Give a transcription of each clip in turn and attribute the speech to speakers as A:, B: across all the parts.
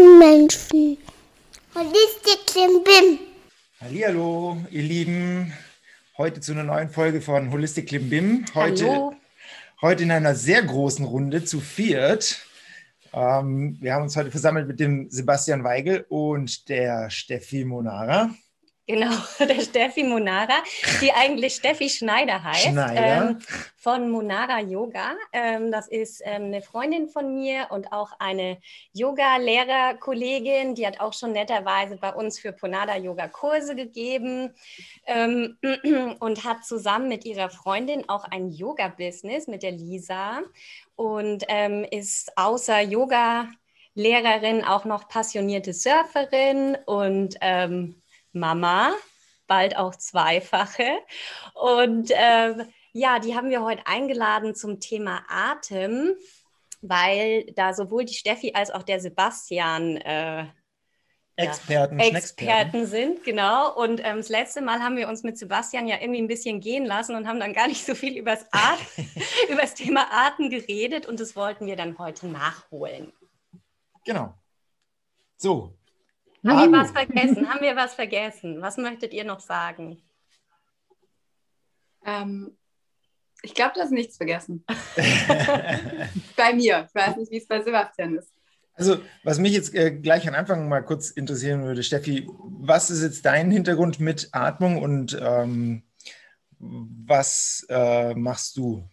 A: Menschen. Holistic Klimbim.
B: Hallo, ihr Lieben. Heute zu einer neuen Folge von Holistic Klimbim. Heute,
C: Hallo.
B: heute in einer sehr großen Runde zu viert. Ähm, wir haben uns heute versammelt mit dem Sebastian Weigel und der Steffi Monara.
C: Genau, der Steffi Monara, die eigentlich Steffi Schneider heißt,
B: Schneider.
C: Ähm, von Monara Yoga. Ähm, das ist ähm, eine Freundin von mir und auch eine Yoga-Lehrerkollegin, die hat auch schon netterweise bei uns für Ponada Yoga Kurse gegeben ähm, und hat zusammen mit ihrer Freundin auch ein Yoga-Business mit der Lisa und ähm, ist außer Yoga Lehrerin auch noch passionierte Surferin und ähm, Mama, bald auch zweifache. Und ähm, ja, die haben wir heute eingeladen zum Thema Atem, weil da sowohl die Steffi als auch der Sebastian äh,
B: Experten,
C: ja. Experten sind, genau. Und ähm, das letzte Mal haben wir uns mit Sebastian ja irgendwie ein bisschen gehen lassen und haben dann gar nicht so viel übers, über das Thema Atem geredet und das wollten wir dann heute nachholen.
B: Genau. So.
C: Haben wir was vergessen? Haben wir was vergessen? Was möchtet ihr noch sagen?
D: Ähm, ich glaube, du hast nichts vergessen. bei mir. Ich weiß nicht, wie es bei Sebastian ist.
B: Also, was mich jetzt äh, gleich am Anfang mal kurz interessieren würde, Steffi, was ist jetzt dein Hintergrund mit Atmung und ähm, was äh, machst du?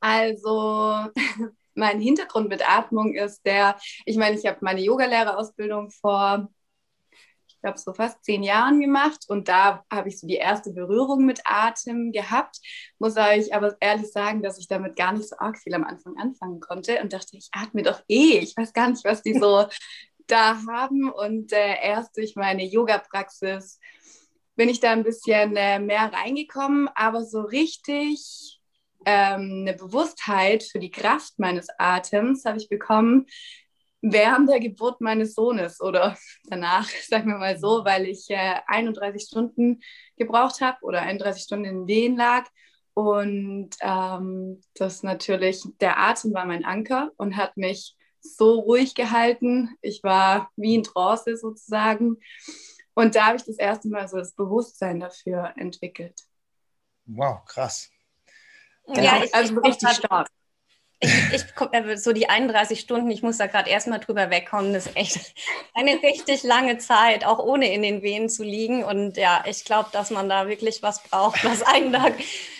D: Also, mein Hintergrund mit Atmung ist der, ich meine, ich habe meine Yogalehrerausbildung vor, ich glaube, so fast zehn Jahren gemacht und da habe ich so die erste Berührung mit Atem gehabt. Muss euch aber ehrlich sagen, dass ich damit gar nicht so arg viel am Anfang anfangen konnte und dachte, ich atme doch eh. Ich weiß gar nicht, was die so da haben und äh, erst durch meine Yoga-Praxis bin ich da ein bisschen äh, mehr reingekommen, aber so richtig ähm, eine Bewusstheit für die Kraft meines Atems habe ich bekommen während der Geburt meines Sohnes oder danach, sagen wir mal so, weil ich äh, 31 Stunden gebraucht habe oder 31 Stunden in Wehen lag. Und ähm, das natürlich, der Atem war mein Anker und hat mich so ruhig gehalten. Ich war wie in Trance sozusagen. Und da habe ich das erste Mal so das Bewusstsein dafür entwickelt.
B: Wow, krass.
C: Ja, ich,
D: also
C: ich
D: richtig
C: grad,
D: stark.
C: Ich, ich guck, äh, so die 31 Stunden, ich muss da gerade erstmal drüber wegkommen, das ist echt eine richtig lange Zeit, auch ohne in den Wehen zu liegen. Und ja, ich glaube, dass man da wirklich was braucht, was einen da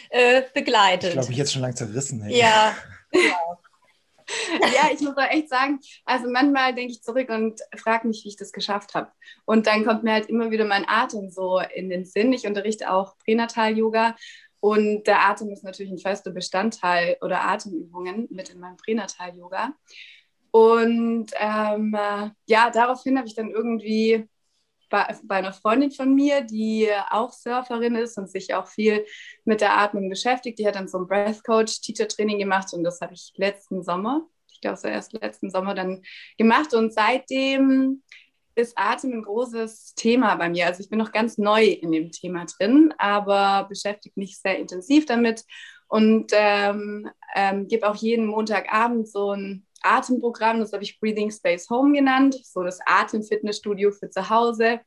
C: äh, begleitet.
B: Ich glaube, ich jetzt schon lange zerrissen. Ey.
C: Ja.
D: ja, ich muss auch echt sagen, also manchmal denke ich zurück und frage mich, wie ich das geschafft habe. Und dann kommt mir halt immer wieder mein Atem so in den Sinn. Ich unterrichte auch Pränatal-Yoga und der Atem ist natürlich ein fester Bestandteil oder Atemübungen mit in meinem Pränatal-Yoga. Und ähm, ja, daraufhin habe ich dann irgendwie bei, bei, einer Freundin von mir, die auch Surferin ist und sich auch viel mit der Atmung beschäftigt, die hat dann so ein Breath Coach Teacher Training gemacht und das habe ich letzten Sommer, ich glaube so erst letzten Sommer dann gemacht und seitdem ist Atem ein großes Thema bei mir. Also ich bin noch ganz neu in dem Thema drin, aber beschäftige mich sehr intensiv damit und ähm, ähm, gebe auch jeden Montagabend so ein Atemprogramm, das habe ich Breathing Space Home genannt, so das Atemfitnessstudio für zu Hause.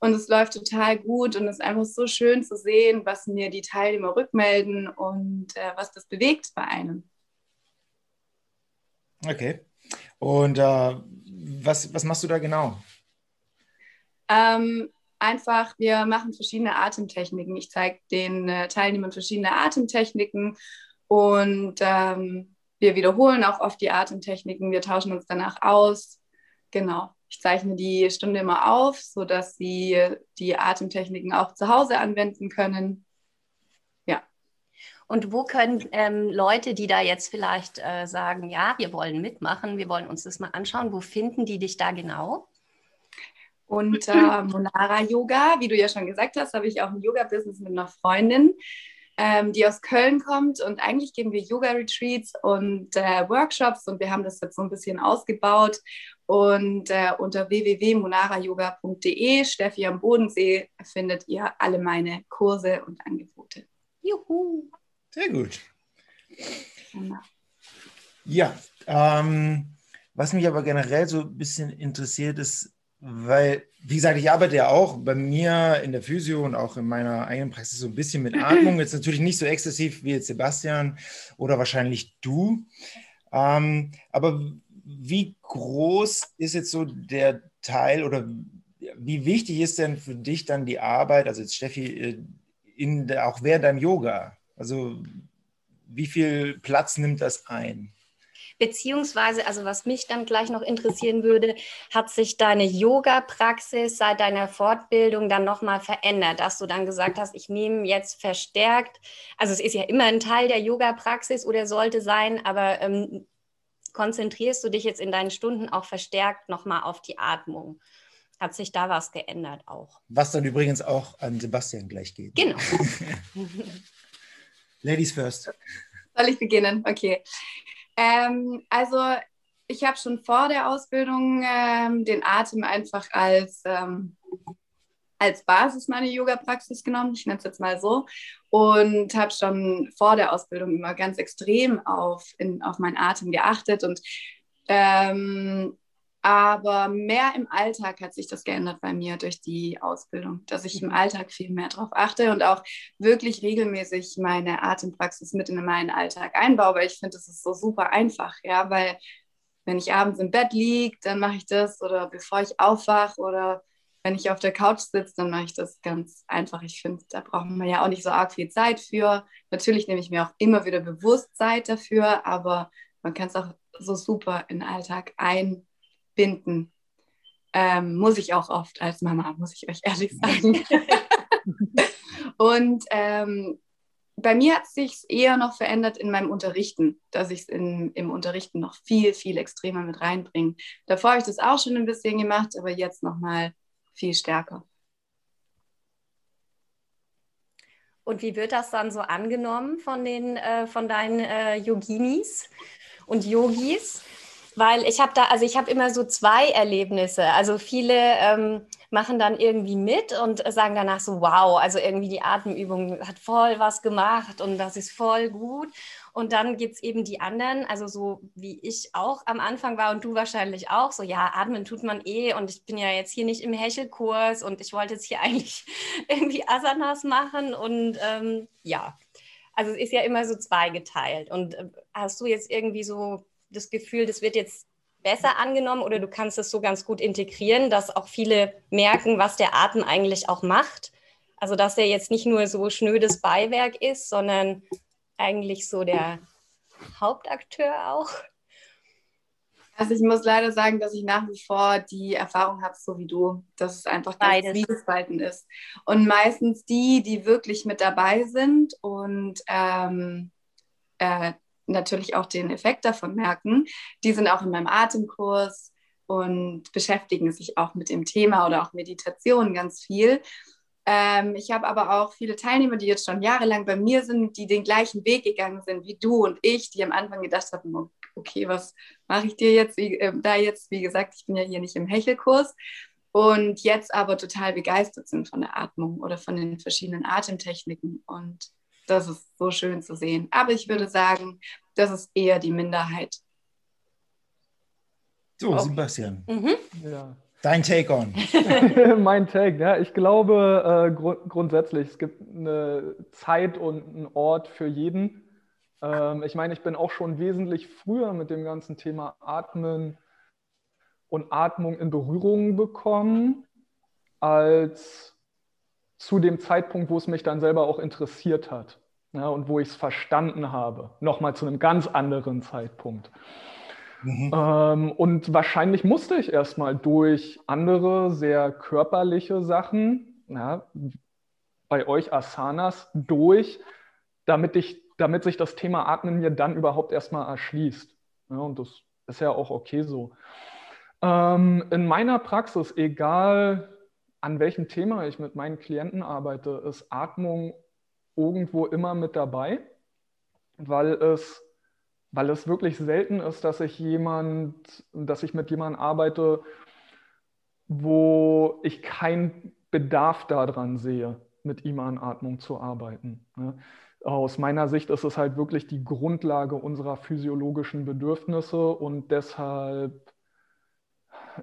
D: Und es läuft total gut und es ist einfach so schön zu sehen, was mir die Teilnehmer rückmelden und äh, was das bewegt bei einem.
B: Okay. Und äh, was, was machst du da genau?
D: Ähm, einfach, wir machen verschiedene Atemtechniken. Ich zeige den äh, Teilnehmern verschiedene Atemtechniken und ähm, wir wiederholen auch oft die Atemtechniken. Wir tauschen uns danach aus. Genau. Ich zeichne die Stunde immer auf, sodass sie die Atemtechniken auch zu Hause anwenden können. Ja.
C: Und wo können ähm, Leute, die da jetzt vielleicht äh, sagen, ja, wir wollen mitmachen, wir wollen uns das mal anschauen, wo finden die dich da genau?
D: Unter Monara Yoga. Wie du ja schon gesagt hast, habe ich auch ein Yoga-Business mit einer Freundin, ähm, die aus Köln kommt. Und eigentlich geben wir Yoga-Retreats und äh, Workshops und wir haben das jetzt so ein bisschen ausgebaut. Und äh, unter www.monarayoga.de, Steffi am Bodensee, findet ihr alle meine Kurse und Angebote.
C: Juhu!
B: Sehr gut. Ja, ähm, Was mich aber generell so ein bisschen interessiert ist, weil, wie gesagt, ich arbeite ja auch bei mir in der Physio und auch in meiner eigenen Praxis so ein bisschen mit Atmung. Jetzt natürlich nicht so exzessiv wie jetzt Sebastian oder wahrscheinlich du. Ähm, aber wie groß ist jetzt so der Teil oder wie wichtig ist denn für dich dann die Arbeit, also jetzt Steffi, äh, in der, auch während deinem Yoga? Also wie viel Platz nimmt das ein?
C: Beziehungsweise, also was mich dann gleich noch interessieren würde, hat sich deine Yoga-Praxis seit deiner Fortbildung dann nochmal verändert, dass du dann gesagt hast, ich nehme jetzt verstärkt, also es ist ja immer ein Teil der Yoga-Praxis oder sollte sein, aber ähm, konzentrierst du dich jetzt in deinen Stunden auch verstärkt nochmal auf die Atmung? Hat sich da was geändert auch?
B: Was dann übrigens auch an Sebastian gleich geht.
C: Genau.
B: Ladies first.
D: Soll ich beginnen? Okay. Ähm, also ich habe schon vor der Ausbildung ähm, den Atem einfach als, ähm, als Basis meiner Yoga-Praxis genommen, ich nenne es jetzt mal so, und habe schon vor der Ausbildung immer ganz extrem auf, in, auf meinen Atem geachtet. Und ähm, aber mehr im Alltag hat sich das geändert bei mir durch die Ausbildung, dass ich im mhm. Alltag viel mehr darauf achte und auch wirklich regelmäßig meine Atempraxis mit in meinen Alltag einbaue, weil ich finde, das ist so super einfach, ja, weil wenn ich abends im Bett liege, dann mache ich das oder bevor ich aufwache oder wenn ich auf der Couch sitze, dann mache ich das ganz einfach. Ich finde, da braucht man ja auch nicht so arg viel Zeit für. Natürlich nehme ich mir auch immer wieder bewusst Zeit dafür, aber man kann es auch so super in den Alltag einbauen binden. Ähm, muss ich auch oft als Mama, muss ich euch ehrlich sagen. und ähm, bei mir hat es sich eher noch verändert in meinem Unterrichten, dass ich es im Unterrichten noch viel, viel extremer mit reinbringe. Davor habe ich das auch schon ein bisschen gemacht, aber jetzt nochmal viel stärker.
C: Und wie wird das dann so angenommen von, den, äh, von deinen äh, Yoginis und Yogis? Weil ich habe da, also ich habe immer so zwei Erlebnisse. Also viele ähm, machen dann irgendwie mit und sagen danach so, wow, also irgendwie die Atemübung hat voll was gemacht und das ist voll gut. Und dann gibt es eben die anderen, also so wie ich auch am Anfang war und du wahrscheinlich auch, so ja, atmen tut man eh und ich bin ja jetzt hier nicht im Hechelkurs und ich wollte jetzt hier eigentlich irgendwie Asanas machen und ähm, ja, also es ist ja immer so zweigeteilt. Und äh, hast du jetzt irgendwie so das Gefühl, das wird jetzt besser angenommen oder du kannst es so ganz gut integrieren, dass auch viele merken, was der Atem eigentlich auch macht. Also dass er jetzt nicht nur so schnödes Beiwerk ist, sondern eigentlich so der Hauptakteur auch.
D: Also ich muss leider sagen, dass ich nach wie vor die Erfahrung habe, so wie du, dass es einfach ganz zwiegespalten ist. Und meistens die, die wirklich mit dabei sind und ähm, äh, natürlich auch den Effekt davon merken. Die sind auch in meinem Atemkurs und beschäftigen sich auch mit dem Thema oder auch Meditation ganz viel. Ähm, ich habe aber auch viele Teilnehmer, die jetzt schon jahrelang bei mir sind, die den gleichen Weg gegangen sind wie du und ich, die am Anfang gedacht haben, okay, was mache ich dir jetzt? Wie, äh, da jetzt, wie gesagt, ich bin ja hier nicht im Hechelkurs und jetzt aber total begeistert sind von der Atmung oder von den verschiedenen Atemtechniken und das ist so schön zu sehen. Aber ich würde sagen, das ist eher die Minderheit.
B: So, okay. Sebastian. Mhm. Ja. Dein Take on.
E: mein Take, ja. Ich glaube äh, gru grundsätzlich, es gibt eine Zeit und einen Ort für jeden. Ähm, ich meine, ich bin auch schon wesentlich früher mit dem ganzen Thema Atmen und Atmung in Berührung bekommen, als zu dem Zeitpunkt, wo es mich dann selber auch interessiert hat ja, und wo ich es verstanden habe. Nochmal zu einem ganz anderen Zeitpunkt. Mhm. Ähm, und wahrscheinlich musste ich erstmal durch andere, sehr körperliche Sachen, ja, bei euch Asanas, durch, damit, ich, damit sich das Thema Atmen mir dann überhaupt erstmal erschließt. Ja, und das ist ja auch okay so. Ähm, in meiner Praxis, egal an welchem Thema ich mit meinen Klienten arbeite, ist Atmung irgendwo immer mit dabei, weil es, weil es wirklich selten ist, dass ich jemand, dass ich mit jemandem arbeite, wo ich keinen Bedarf daran sehe, mit ihm an Atmung zu arbeiten. Aus meiner Sicht ist es halt wirklich die Grundlage unserer physiologischen Bedürfnisse und deshalb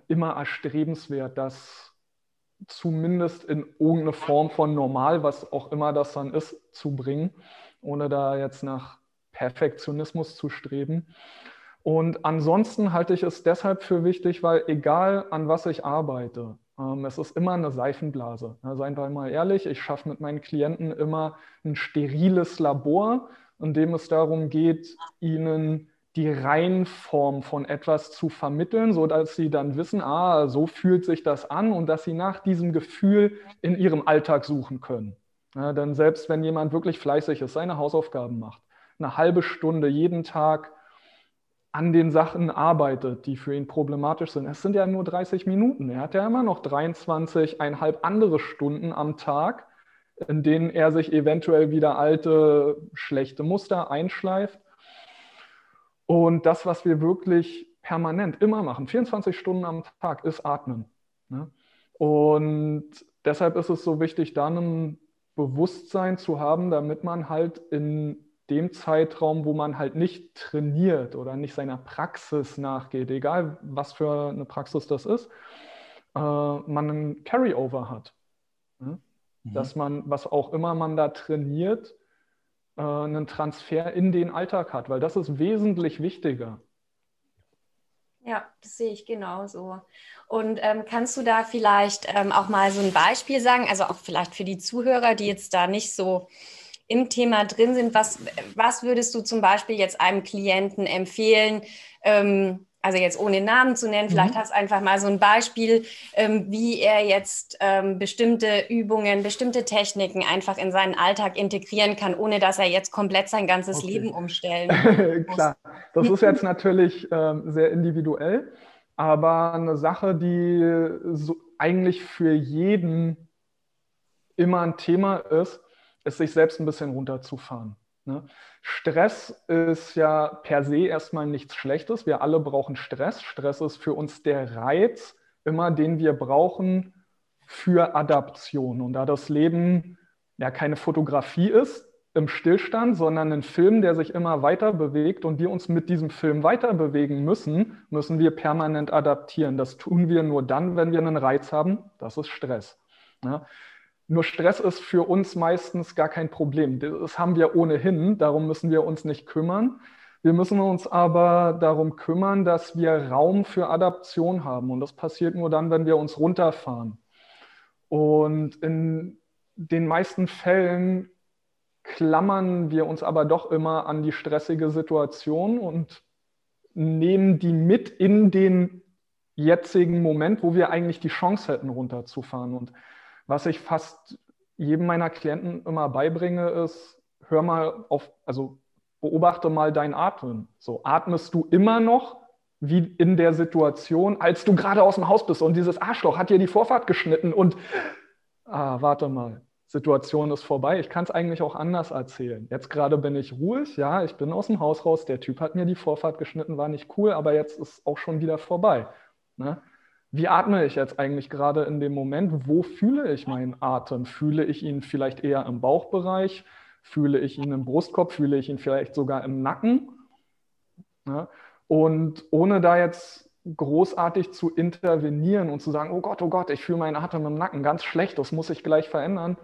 E: immer erstrebenswert, das zumindest in irgendeine Form von normal, was auch immer das dann ist, zu bringen, ohne da jetzt nach Perfektionismus zu streben. Und ansonsten halte ich es deshalb für wichtig, weil egal an was ich arbeite, ähm, es ist immer eine Seifenblase. Seien wir mal ehrlich, ich schaffe mit meinen Klienten immer ein steriles Labor, in dem es darum geht, ihnen die Reinform von etwas zu vermitteln, sodass sie dann wissen, ah, so fühlt sich das an und dass sie nach diesem Gefühl in ihrem Alltag suchen können. Ja, denn selbst wenn jemand wirklich fleißig ist, seine Hausaufgaben macht, eine halbe Stunde jeden Tag an den Sachen arbeitet, die für ihn problematisch sind. Es sind ja nur 30 Minuten. Er hat ja immer noch 23,5 andere Stunden am Tag, in denen er sich eventuell wieder alte, schlechte Muster einschleift. Und das, was wir wirklich permanent immer machen, 24 Stunden am Tag, ist Atmen. Ne? Und deshalb ist es so wichtig, dann ein Bewusstsein zu haben, damit man halt in dem Zeitraum, wo man halt nicht trainiert oder nicht seiner Praxis nachgeht, egal was für eine Praxis das ist, äh, man einen Carryover hat. Ne? Mhm. Dass man, was auch immer man da trainiert, äh, einen Transfer in den Alltag hat, weil das ist wesentlich wichtiger.
C: Ja, das sehe ich genauso. Und ähm, kannst du da vielleicht ähm, auch mal so ein Beispiel sagen, also auch vielleicht für die Zuhörer, die jetzt da nicht so im Thema drin sind, was, was würdest du zum Beispiel jetzt einem Klienten empfehlen? Ähm, also jetzt ohne Namen zu nennen, vielleicht mhm. hast du einfach mal so ein Beispiel, ähm, wie er jetzt ähm, bestimmte Übungen, bestimmte Techniken einfach in seinen Alltag integrieren kann, ohne dass er jetzt komplett sein ganzes okay. Leben umstellen muss.
E: Klar, das ist jetzt natürlich ähm, sehr individuell, aber eine Sache, die so eigentlich für jeden immer ein Thema ist, ist, sich selbst ein bisschen runterzufahren. Ne? Stress ist ja per se erstmal nichts Schlechtes. Wir alle brauchen Stress. Stress ist für uns der Reiz, immer den wir brauchen für Adaption. Und da das Leben ja keine Fotografie ist im Stillstand, sondern ein Film, der sich immer weiter bewegt und wir uns mit diesem Film weiter bewegen müssen, müssen wir permanent adaptieren. Das tun wir nur dann, wenn wir einen Reiz haben. Das ist Stress. Ja? Nur Stress ist für uns meistens gar kein Problem. Das haben wir ohnehin, darum müssen wir uns nicht kümmern. Wir müssen uns aber darum kümmern, dass wir Raum für Adaption haben. Und das passiert nur dann, wenn wir uns runterfahren. Und in den meisten Fällen klammern wir uns aber doch immer an die stressige Situation und nehmen die mit in den jetzigen Moment, wo wir eigentlich die Chance hätten, runterzufahren. Und was ich fast jedem meiner Klienten immer beibringe, ist, hör mal auf, also beobachte mal dein Atmen. So, atmest du immer noch wie in der Situation, als du gerade aus dem Haus bist und dieses Arschloch hat dir die Vorfahrt geschnitten und, ah, warte mal, Situation ist vorbei. Ich kann es eigentlich auch anders erzählen. Jetzt gerade bin ich ruhig, ja, ich bin aus dem Haus raus, der Typ hat mir die Vorfahrt geschnitten, war nicht cool, aber jetzt ist auch schon wieder vorbei. Ne? Wie atme ich jetzt eigentlich gerade in dem Moment? Wo fühle ich meinen Atem? Fühle ich ihn vielleicht eher im Bauchbereich? Fühle ich ihn im Brustkorb? Fühle ich ihn vielleicht sogar im Nacken? Ja? Und ohne da jetzt großartig zu intervenieren und zu sagen, oh Gott, oh Gott, ich fühle meinen Atem im Nacken, ganz schlecht, das muss ich gleich verändern,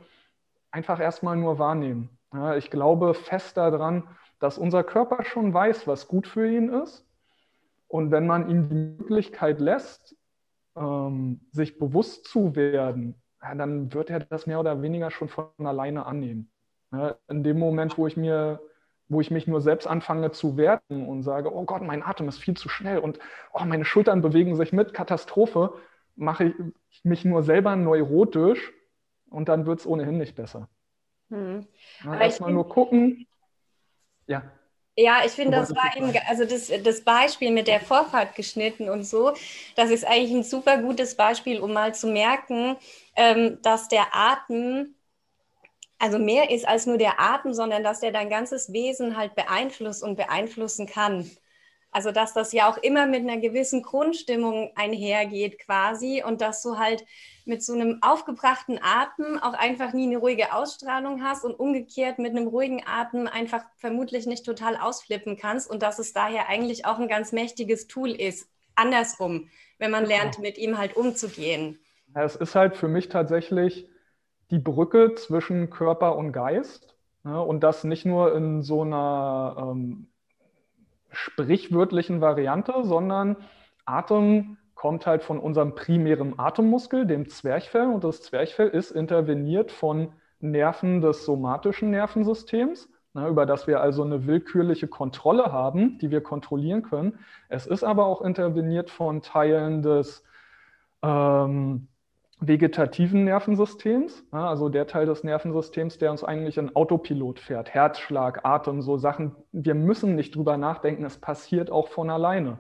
E: einfach erstmal nur wahrnehmen. Ja, ich glaube fest daran, dass unser Körper schon weiß, was gut für ihn ist. Und wenn man ihm die Möglichkeit lässt, ähm, sich bewusst zu werden, ja, dann wird er das mehr oder weniger schon von alleine annehmen. Ja, in dem Moment, wo ich mir wo ich mich nur selbst anfange zu werten und sage, oh Gott, mein Atem ist viel zu schnell und oh, meine Schultern bewegen sich mit, Katastrophe, mache ich mich nur selber neurotisch und dann wird es ohnehin nicht besser. Hm. Ja, Erstmal nur gucken.
C: Ja. Ja, ich finde, das war eben, also das, das Beispiel mit der Vorfahrt geschnitten und so, das ist eigentlich ein super gutes Beispiel, um mal zu merken, ähm, dass der Atem also mehr ist als nur der Atem, sondern dass der dein ganzes Wesen halt beeinflusst und beeinflussen kann. Also dass das ja auch immer mit einer gewissen Grundstimmung einhergeht quasi und dass du halt mit so einem aufgebrachten Atem auch einfach nie eine ruhige Ausstrahlung hast und umgekehrt mit einem ruhigen Atem einfach vermutlich nicht total ausflippen kannst und dass es daher eigentlich auch ein ganz mächtiges Tool ist. Andersrum, wenn man lernt, mit ihm halt umzugehen.
E: Ja, es ist halt für mich tatsächlich die Brücke zwischen Körper und Geist. Ja, und das nicht nur in so einer ähm, sprichwörtlichen Variante, sondern Atem kommt halt von unserem primären Atemmuskel, dem Zwerchfell. Und das Zwerchfell ist interveniert von Nerven des somatischen Nervensystems, ne, über das wir also eine willkürliche Kontrolle haben, die wir kontrollieren können. Es ist aber auch interveniert von Teilen des ähm, vegetativen Nervensystems, also der Teil des Nervensystems, der uns eigentlich in Autopilot fährt, Herzschlag, Atem, so Sachen. Wir müssen nicht drüber nachdenken, es passiert auch von alleine.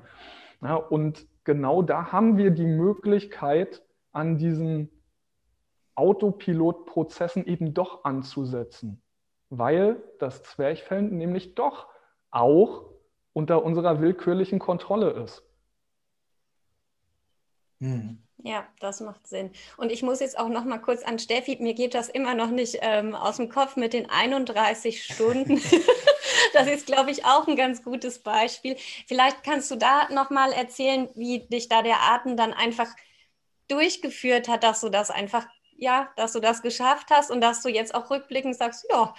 E: Und genau da haben wir die Möglichkeit, an diesen Autopilotprozessen eben doch anzusetzen, weil das Zwerchfell nämlich doch auch unter unserer willkürlichen Kontrolle ist.
C: Hm. Ja, das macht Sinn. Und ich muss jetzt auch noch mal kurz an Steffi, mir geht das immer noch nicht ähm, aus dem Kopf mit den 31 Stunden. das ist, glaube ich, auch ein ganz gutes Beispiel. Vielleicht kannst du da noch mal erzählen, wie dich da der Atem dann einfach durchgeführt hat, dass du das einfach, ja, dass du das geschafft hast und dass du jetzt auch rückblickend sagst, ja,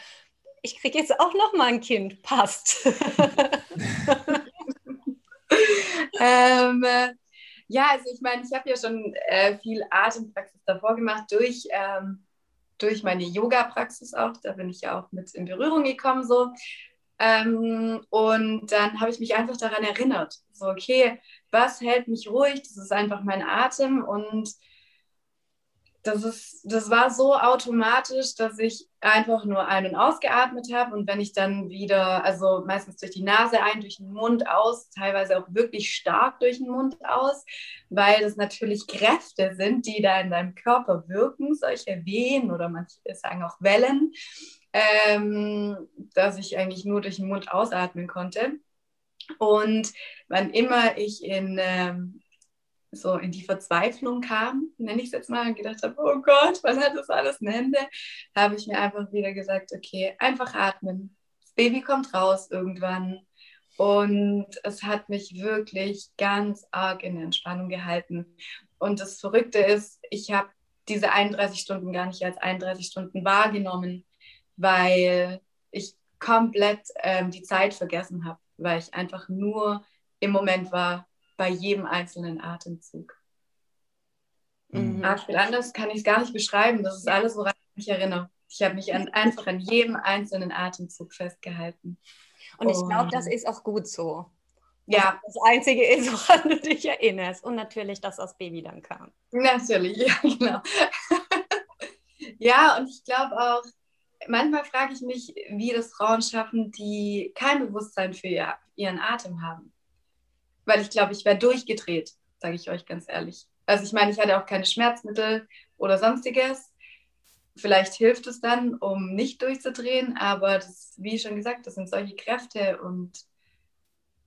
C: ich kriege jetzt auch noch mal ein Kind, passt.
D: ähm, äh, ja, also ich meine, ich habe ja schon äh, viel Atempraxis davor gemacht durch, ähm, durch meine Yoga-Praxis auch. Da bin ich ja auch mit in Berührung gekommen so. Ähm, und dann habe ich mich einfach daran erinnert, so okay, was hält mich ruhig? Das ist einfach mein Atem und das, ist, das war so automatisch, dass ich einfach nur ein- und ausgeatmet habe. Und wenn ich dann wieder, also meistens durch die Nase ein, durch den Mund aus, teilweise auch wirklich stark durch den Mund aus, weil das natürlich Kräfte sind, die da in deinem Körper wirken, solche Wehen oder manche sagen auch Wellen, ähm, dass ich eigentlich nur durch den Mund ausatmen konnte. Und wann immer ich in ähm, so in die Verzweiflung kam, nenne ich es jetzt mal, und gedacht habe, oh Gott, wann hat das alles ein Ende? Habe ich mir einfach wieder gesagt, okay, einfach atmen. Das Baby kommt raus irgendwann. Und es hat mich wirklich ganz arg in Entspannung gehalten. Und das Verrückte ist, ich habe diese 31 Stunden gar nicht als 31 Stunden wahrgenommen, weil ich komplett ähm, die Zeit vergessen habe, weil ich einfach nur im Moment war, bei jedem einzelnen Atemzug. Mhm. anders kann ich es gar nicht beschreiben. Das ist alles, woran ich mich erinnere. Ich habe mich an, einfach an jedem einzelnen Atemzug festgehalten.
C: Und ich glaube, das ist auch gut so. Ja. Das Einzige ist, woran du dich erinnerst. Und natürlich, dass das Baby dann kam.
D: Natürlich, ja, genau. ja, und ich glaube auch, manchmal frage ich mich, wie das Frauen schaffen, die kein Bewusstsein für ihr, ihren Atem haben weil ich glaube, ich wäre durchgedreht, sage ich euch ganz ehrlich. Also ich meine, ich hatte auch keine Schmerzmittel oder sonstiges. Vielleicht hilft es dann, um nicht durchzudrehen, aber das, wie schon gesagt, das sind solche Kräfte und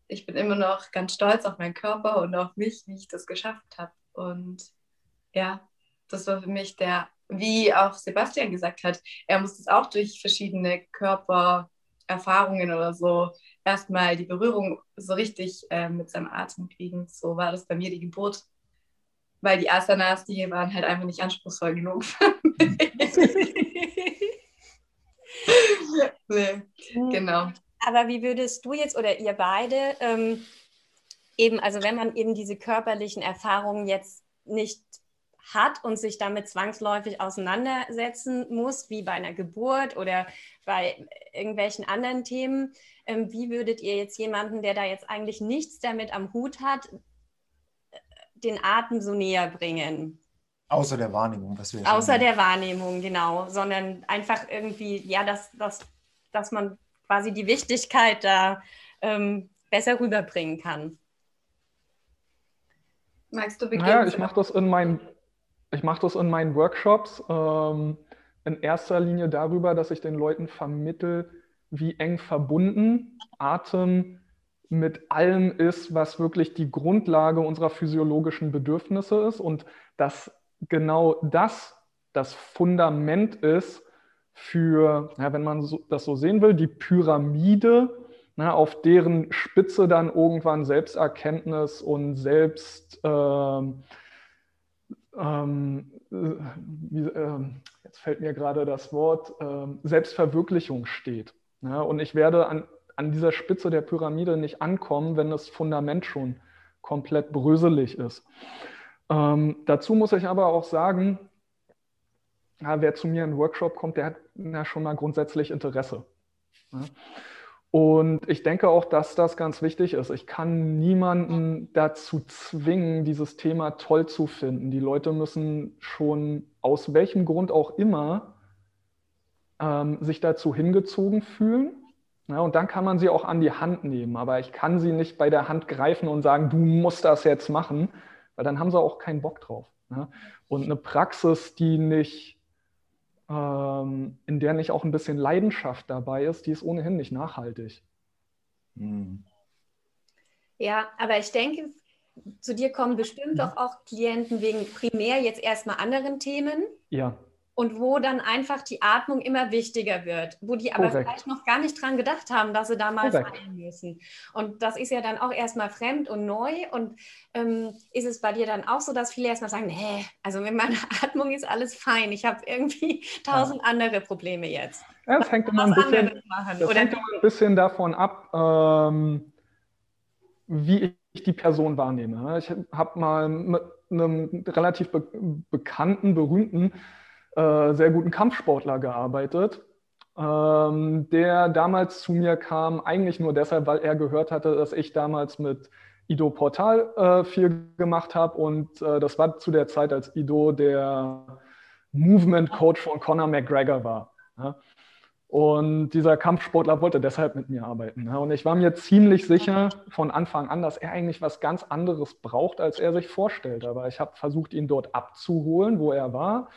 D: ich bin immer noch ganz stolz auf meinen Körper und auf mich, wie ich das geschafft habe. Und ja, das war für mich der, wie auch Sebastian gesagt hat, er muss das auch durch verschiedene Körpererfahrungen oder so erstmal die Berührung so richtig äh, mit seinem Atem kriegen. So war das bei mir die Geburt. Weil die Asanas, die waren halt einfach nicht anspruchsvoll genug
C: nee, genau. Aber wie würdest du jetzt oder ihr beide ähm, eben, also wenn man eben diese körperlichen Erfahrungen jetzt nicht hat und sich damit zwangsläufig auseinandersetzen muss, wie bei einer Geburt oder bei irgendwelchen anderen Themen. Ähm, wie würdet ihr jetzt jemanden, der da jetzt eigentlich nichts damit am Hut hat, den Atem so näher bringen?
B: Außer der Wahrnehmung, was wir
C: Außer der Wahrnehmung, genau, sondern einfach irgendwie, ja, dass, dass, dass man quasi die Wichtigkeit da ähm, besser rüberbringen kann.
E: Magst du beginnen? Ja, ich mache das in meinen ich mache das in meinen Workshops ähm, in erster Linie darüber, dass ich den Leuten vermittel, wie eng verbunden Atem mit allem ist, was wirklich die Grundlage unserer physiologischen Bedürfnisse ist und dass genau das das Fundament ist für, ja, wenn man so, das so sehen will, die Pyramide, na, auf deren Spitze dann irgendwann Selbsterkenntnis und Selbst, ähm, ähm, wie, ähm, jetzt fällt mir gerade das Wort, ähm, Selbstverwirklichung steht. Ja, und ich werde an, an dieser Spitze der Pyramide nicht ankommen, wenn das Fundament schon komplett bröselig ist. Ähm, dazu muss ich aber auch sagen, ja, wer zu mir in den Workshop kommt, der hat ja schon mal grundsätzlich Interesse. Ja. Und ich denke auch, dass das ganz wichtig ist. Ich kann niemanden dazu zwingen, dieses Thema toll zu finden. Die Leute müssen schon aus welchem Grund auch immer ähm, sich dazu hingezogen fühlen. Ja, und dann kann man sie auch an die Hand nehmen. Aber ich kann sie nicht bei der Hand greifen und sagen, du musst das jetzt machen, weil dann haben sie auch keinen Bock drauf. Ja. Und eine Praxis, die nicht ähm, in der nicht auch ein bisschen Leidenschaft dabei ist, die ist ohnehin nicht nachhaltig.
C: Hm. Ja, aber ich denke, zu dir kommen bestimmt mhm. doch auch Klienten wegen primär jetzt erstmal anderen Themen.
E: Ja
C: und wo dann einfach die Atmung immer wichtiger wird, wo die aber Korrekt. vielleicht noch gar nicht dran gedacht haben, dass sie da mal fallen müssen. Und das ist ja dann auch erstmal fremd und neu. Und ähm, ist es bei dir dann auch so, dass viele erstmal sagen, nee, also mit meiner Atmung ist alles fein, ich habe irgendwie tausend ja. andere Probleme jetzt.
E: Ja, das hängt immer ein bisschen, das hängt immer ein bisschen davon ab, ähm, wie ich die Person wahrnehme. Ich habe mal mit einem relativ be bekannten, berühmten äh, sehr guten Kampfsportler gearbeitet, ähm, der damals zu mir kam, eigentlich nur deshalb, weil er gehört hatte, dass ich damals mit Ido Portal äh, viel gemacht habe. Und äh, das war zu der Zeit, als Ido der Movement Coach von Conor McGregor war. Ja. Und dieser Kampfsportler wollte deshalb mit mir arbeiten. Ja. Und ich war mir ziemlich sicher von Anfang an, dass er eigentlich was ganz anderes braucht, als er sich vorstellt. Aber ich habe versucht, ihn dort abzuholen, wo er war.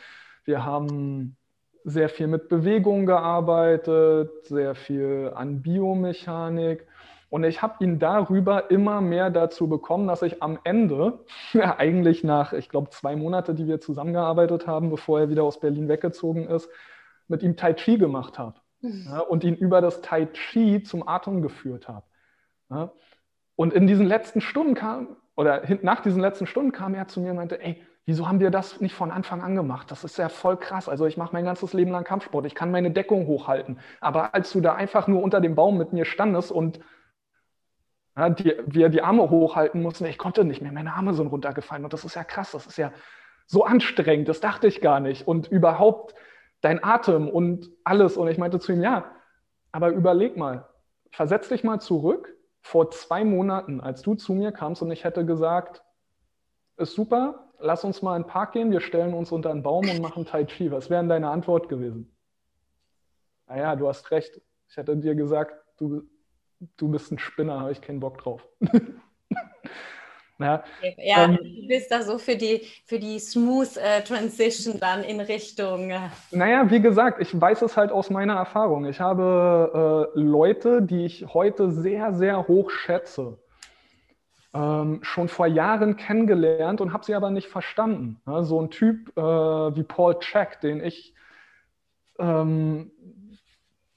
E: Wir haben sehr viel mit Bewegung gearbeitet, sehr viel an Biomechanik. Und ich habe ihn darüber immer mehr dazu bekommen, dass ich am Ende, ja, eigentlich nach, ich glaube, zwei Monate, die wir zusammengearbeitet haben, bevor er wieder aus Berlin weggezogen ist, mit ihm Tai Chi gemacht habe. Mhm. Ja, und ihn über das Tai Chi zum Atem geführt habe. Ja. Und in diesen letzten Stunden kam, oder nach diesen letzten Stunden kam er zu mir und meinte, ey, wieso haben wir das nicht von Anfang an gemacht? Das ist ja voll krass. Also ich mache mein ganzes Leben lang Kampfsport, ich kann meine Deckung hochhalten. Aber als du da einfach nur unter dem Baum mit mir standest und ja, die, wir die Arme hochhalten mussten, ich konnte nicht mehr, meine Arme sind runtergefallen. Und das ist ja krass, das ist ja so anstrengend, das dachte ich gar nicht. Und überhaupt dein Atem und alles. Und ich meinte zu ihm, ja, aber überleg mal, versetz dich mal zurück vor zwei Monaten, als du zu mir kamst und ich hätte gesagt, ist super, lass uns mal in den Park gehen, wir stellen uns unter einen Baum und machen Tai Chi. Was wäre deine Antwort gewesen? Naja, du hast recht. Ich hätte dir gesagt, du, du bist ein Spinner, habe ich keinen Bock drauf.
C: ja, ja ähm, du bist da so für die, für die smooth äh, Transition dann in Richtung. Äh
E: naja, wie gesagt, ich weiß es halt aus meiner Erfahrung. Ich habe äh, Leute, die ich heute sehr, sehr hoch schätze ähm, schon vor Jahren kennengelernt und habe sie aber nicht verstanden. Ja, so ein Typ äh, wie Paul Check, den ich, ähm,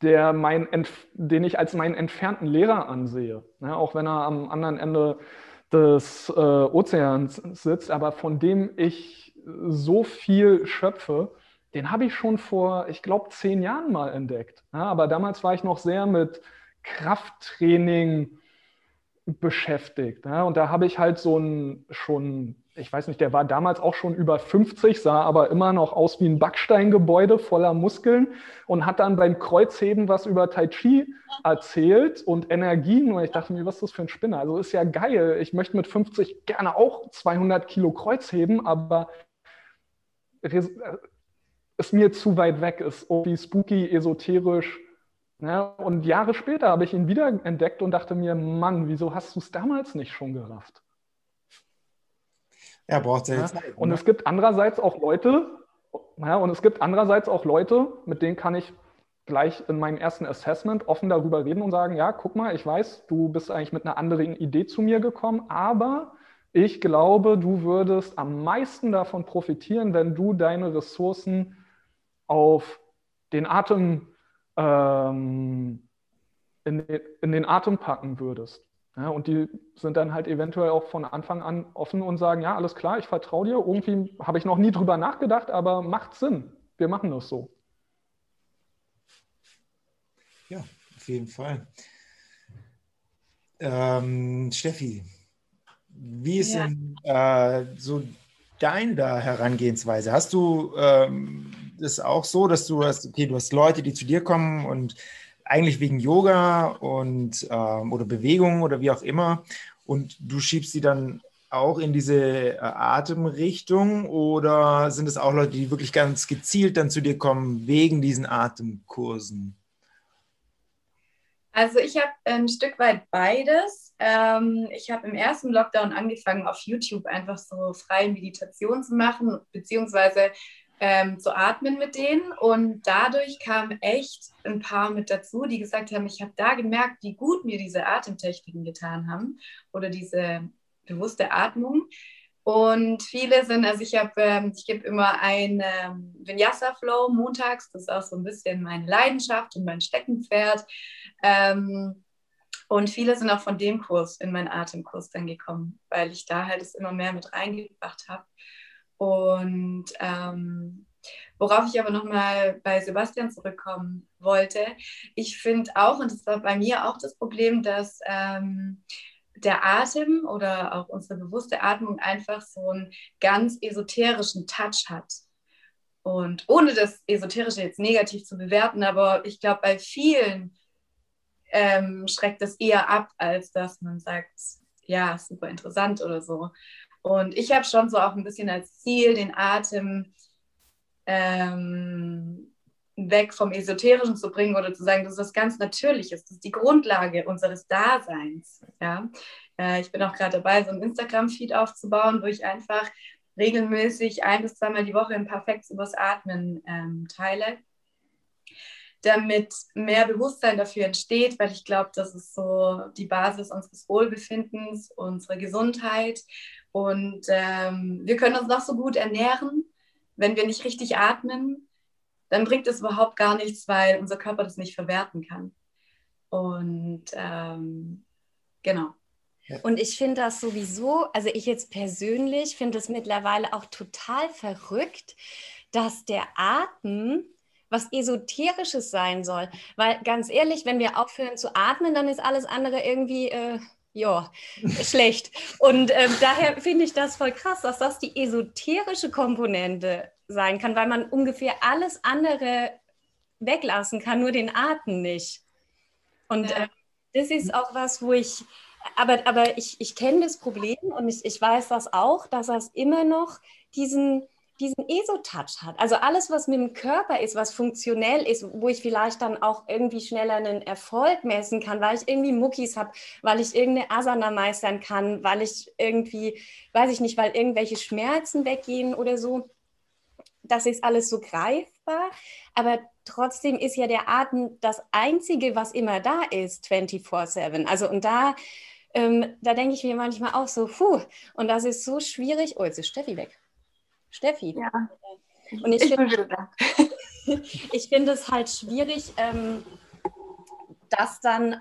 E: der mein den ich als meinen entfernten Lehrer ansehe, ja, auch wenn er am anderen Ende des äh, Ozeans sitzt, aber von dem ich so viel schöpfe, den habe ich schon vor, ich glaube, zehn Jahren mal entdeckt. Ja, aber damals war ich noch sehr mit Krafttraining, beschäftigt. Ja? Und da habe ich halt so ein schon, ich weiß nicht, der war damals auch schon über 50, sah aber immer noch aus wie ein Backsteingebäude voller Muskeln und hat dann beim Kreuzheben was über Tai Chi erzählt und Energien. Und ich dachte mir, was ist das für ein Spinner? Also ist ja geil. Ich möchte mit 50 gerne auch 200 Kilo Kreuzheben, aber ist mir zu weit weg, ist irgendwie spooky, esoterisch ja, und Jahre später habe ich ihn wieder entdeckt und dachte mir, Mann, wieso hast du es damals nicht schon gerafft?
B: Ja, braucht ja,
E: Zeit. Und ne? es gibt andererseits auch Leute, ja, und es gibt andererseits auch Leute, mit denen kann ich gleich in meinem ersten Assessment offen darüber reden und sagen, ja, guck mal, ich weiß, du bist eigentlich mit einer anderen Idee zu mir gekommen, aber ich glaube, du würdest am meisten davon profitieren, wenn du deine Ressourcen auf den Atem ähm, in, den, in den Atem packen würdest. Ja, und die sind dann halt eventuell auch von Anfang an offen und sagen, ja, alles klar, ich vertraue dir. Irgendwie habe ich noch nie drüber nachgedacht, aber macht Sinn. Wir machen das so.
B: Ja, auf jeden Fall. Ähm, Steffi, wie ist ja. denn äh, so deine Herangehensweise? Hast du ähm, das auch so, dass du hast, okay, du hast Leute, die zu dir kommen und eigentlich wegen Yoga und ähm, oder Bewegung oder wie auch immer und du schiebst sie dann auch in diese äh, Atemrichtung oder sind es auch Leute, die wirklich ganz gezielt dann zu dir kommen wegen diesen Atemkursen?
D: Also ich habe ein Stück weit beides. Ähm, ich habe im ersten Lockdown angefangen, auf YouTube einfach so freie Meditation zu machen, beziehungsweise ähm, zu atmen mit denen. Und dadurch kamen echt ein paar mit dazu, die gesagt haben, ich habe da gemerkt, wie gut mir diese Atemtechniken getan haben oder diese bewusste Atmung. Und viele sind, also ich habe, ähm, ich gebe immer ein ähm, Vinyasa Flow montags, das ist auch so ein bisschen meine Leidenschaft und mein Steckenpferd. Ähm, und viele sind auch von dem Kurs in meinen Atemkurs dann gekommen, weil ich da halt es immer mehr mit reingebracht habe. Und ähm, worauf ich aber nochmal bei Sebastian zurückkommen wollte, ich finde auch, und das war bei mir auch das Problem, dass ähm, der Atem oder auch unsere bewusste Atmung einfach so einen ganz esoterischen Touch hat. Und ohne das Esoterische jetzt negativ zu bewerten, aber ich glaube, bei vielen ähm, schreckt das eher ab, als dass man sagt, ja, super interessant oder so. Und ich habe schon so auch ein bisschen als Ziel, den Atem ähm, weg vom Esoterischen zu bringen oder zu sagen, das ist was ganz Natürliches, das ist die Grundlage unseres Daseins. Ja? Äh, ich bin auch gerade dabei, so einen Instagram-Feed aufzubauen, wo ich einfach regelmäßig ein bis zweimal die Woche ein paar Facts übers Atmen ähm, teile, damit mehr Bewusstsein dafür entsteht, weil ich glaube, das ist so die Basis unseres Wohlbefindens, unserer Gesundheit. Und ähm, wir können uns noch so gut ernähren, wenn wir nicht richtig atmen, dann bringt es überhaupt gar nichts, weil unser Körper das nicht verwerten kann. Und ähm, genau.
C: Und ich finde das sowieso, also ich jetzt persönlich finde es mittlerweile auch total verrückt, dass der Atem was Esoterisches sein soll. Weil ganz ehrlich, wenn wir aufhören zu atmen, dann ist alles andere irgendwie, äh, ja, schlecht. Und äh, daher finde ich das voll krass, dass das die esoterische Komponente sein kann, weil man ungefähr alles andere weglassen kann, nur den Atem nicht. Und ja. äh, das ist auch was, wo ich, aber, aber ich, ich kenne das Problem und ich, ich weiß das auch, dass das immer noch diesen, diesen ESO-Touch hat. Also alles, was mit dem Körper ist, was funktionell ist, wo ich vielleicht dann auch irgendwie schneller einen Erfolg messen kann, weil ich irgendwie Muckis habe, weil ich irgendeine Asana meistern kann, weil ich irgendwie, weiß ich nicht, weil irgendwelche Schmerzen weggehen oder so das ist alles so greifbar, aber trotzdem ist ja der Atem das Einzige, was immer da ist, 24-7. Also und da, ähm, da denke ich mir manchmal auch so, puh, und das ist so schwierig. Oh, jetzt ist Steffi weg. Steffi. Ja. Und ich, ich finde find es halt schwierig, ähm, das dann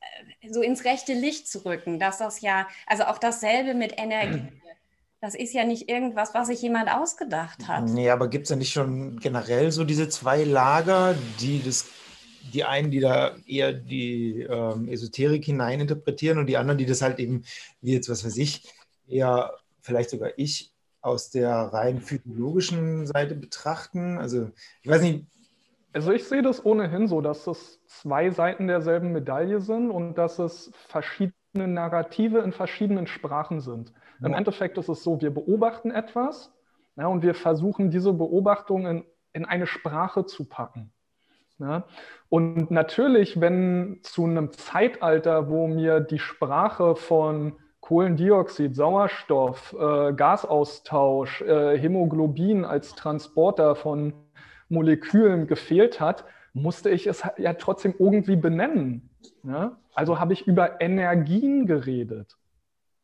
C: äh, so ins rechte Licht zu rücken, dass das ja, also auch dasselbe mit Energie das ist ja nicht irgendwas, was sich jemand ausgedacht hat.
B: Nee, aber gibt es ja nicht schon generell so diese zwei Lager, die das, die einen, die da eher die ähm, Esoterik hineininterpretieren und die anderen, die das halt eben, wie jetzt, was weiß ich, eher vielleicht sogar ich aus der rein physiologischen Seite betrachten? Also, ich weiß nicht.
E: Also, ich sehe das ohnehin so, dass es zwei Seiten derselben Medaille sind und dass es verschiedene Narrative in verschiedenen Sprachen sind. Im Endeffekt ist es so, wir beobachten etwas ja, und wir versuchen, diese Beobachtung in, in eine Sprache zu packen. Ja. Und natürlich, wenn zu einem Zeitalter, wo mir die Sprache von Kohlendioxid, Sauerstoff, äh, Gasaustausch, äh, Hämoglobin als Transporter von Molekülen gefehlt hat, musste ich es ja trotzdem irgendwie benennen. Ne? Also habe ich über Energien geredet.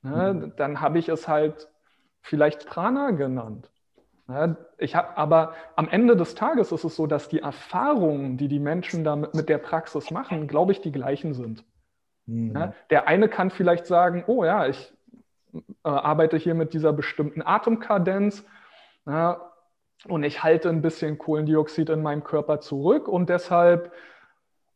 E: Ne? Mhm. Dann habe ich es halt vielleicht Prana genannt. Ne? Ich habe aber am Ende des Tages ist es so, dass die Erfahrungen, die die Menschen damit mit der Praxis machen, glaube ich, die gleichen sind. Mhm. Ne? Der eine kann vielleicht sagen, oh ja, ich äh, arbeite hier mit dieser bestimmten Atemkadenz. Ja, ne? und ich halte ein bisschen Kohlendioxid in meinem Körper zurück und deshalb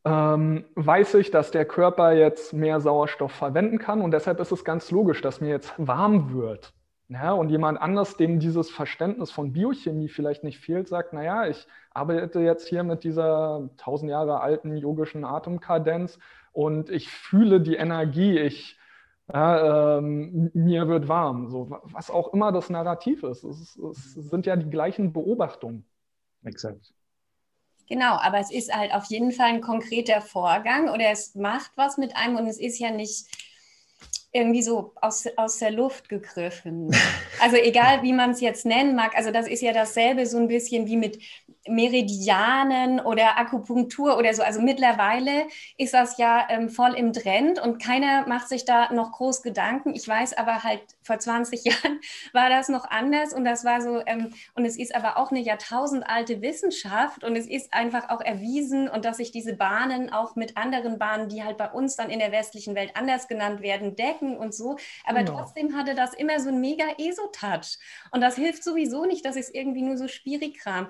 E: ähm, weiß ich, dass der Körper jetzt mehr Sauerstoff verwenden kann und deshalb ist es ganz logisch, dass mir jetzt warm wird. Ja, und jemand anders, dem dieses Verständnis von Biochemie vielleicht nicht fehlt, sagt, naja, ich arbeite jetzt hier mit dieser tausend Jahre alten yogischen Atemkadenz und ich fühle die Energie, ich ja, ähm, mir wird warm, so was auch immer das Narrativ ist. Es, es sind ja die gleichen Beobachtungen.
B: Exakt.
C: Genau, aber es ist halt auf jeden Fall ein konkreter Vorgang oder es macht was mit einem und es ist ja nicht irgendwie so aus, aus der Luft gegriffen. Also egal, wie man es jetzt nennen mag, also das ist ja dasselbe so ein bisschen wie mit Meridianen oder Akupunktur oder so. Also mittlerweile ist das ja ähm, voll im Trend und keiner macht sich da noch groß Gedanken. Ich weiß aber halt, vor 20 Jahren war das noch anders und das war so, ähm, und es ist aber auch eine jahrtausendalte Wissenschaft und es ist einfach auch erwiesen und dass sich diese Bahnen auch mit anderen Bahnen, die halt bei uns dann in der westlichen Welt anders genannt werden, decken und so. Aber genau. trotzdem hatte das immer so ein mega ESO-Touch. Und das hilft sowieso nicht, das ist irgendwie nur so Spirikram.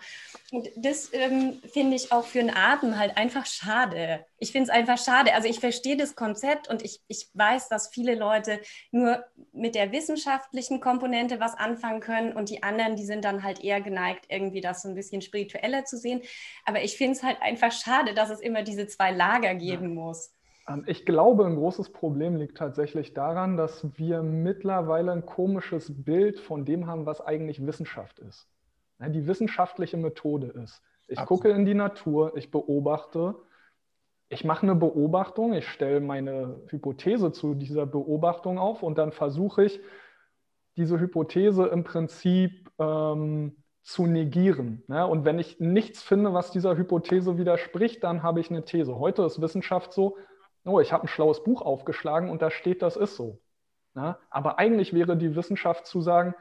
C: Und das ähm, finde ich auch für einen Atem halt einfach schade. Ich finde es einfach schade. Also ich verstehe das Konzept und ich, ich weiß, dass viele Leute nur mit der wissenschaftlichen Komponente was anfangen können und die anderen, die sind dann halt eher geneigt, irgendwie das so ein bisschen spiritueller zu sehen. Aber ich finde es halt einfach schade, dass es immer diese zwei Lager geben muss.
E: Ähm, ich glaube, ein großes Problem liegt tatsächlich daran, dass wir mittlerweile ein komisches Bild von dem haben, was eigentlich Wissenschaft ist die wissenschaftliche Methode ist. Ich Absolut. gucke in die Natur, ich beobachte, ich mache eine Beobachtung, ich stelle meine Hypothese zu dieser Beobachtung auf und dann versuche ich, diese Hypothese im Prinzip ähm, zu negieren. Ne? Und wenn ich nichts finde, was dieser Hypothese widerspricht, dann habe ich eine These. Heute ist Wissenschaft so, oh, ich habe ein schlaues Buch aufgeschlagen und da steht, das ist so. Ne? Aber eigentlich wäre die Wissenschaft zu sagen,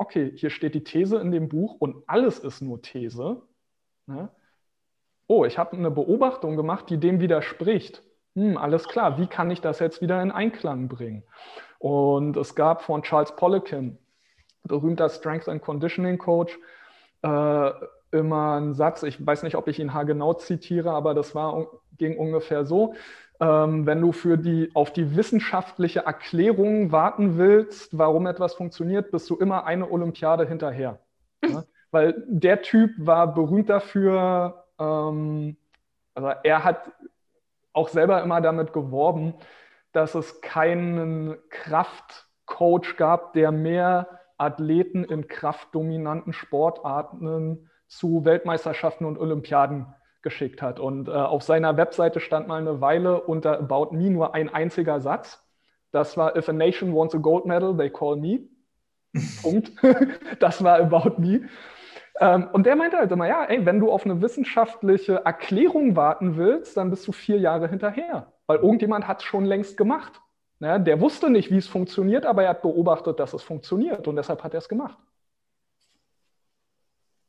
E: okay, hier steht die These in dem Buch und alles ist nur These. Ne? Oh, ich habe eine Beobachtung gemacht, die dem widerspricht. Hm, alles klar, wie kann ich das jetzt wieder in Einklang bringen? Und es gab von Charles Poliquin, berühmter Strength and Conditioning Coach, äh, immer einen Satz, ich weiß nicht, ob ich ihn haargenau zitiere, aber das war, ging ungefähr so, ähm, wenn du für die, auf die wissenschaftliche Erklärung warten willst, warum etwas funktioniert, bist du immer eine Olympiade hinterher. Ja? Weil der Typ war berühmt dafür, ähm, also er hat auch selber immer damit geworben, dass es keinen Kraftcoach gab, der mehr Athleten in kraftdominanten Sportarten zu Weltmeisterschaften und Olympiaden geschickt hat. Und äh, auf seiner Webseite stand mal eine Weile unter About Me nur ein einziger Satz. Das war, if a nation wants a gold medal, they call me. Punkt. das war About Me. Ähm, und der meinte halt immer, ja, ey, wenn du auf eine wissenschaftliche Erklärung warten willst, dann bist du vier Jahre hinterher. Weil irgendjemand hat es schon längst gemacht. Ja, der wusste nicht, wie es funktioniert, aber er hat beobachtet, dass es funktioniert und deshalb hat er es gemacht.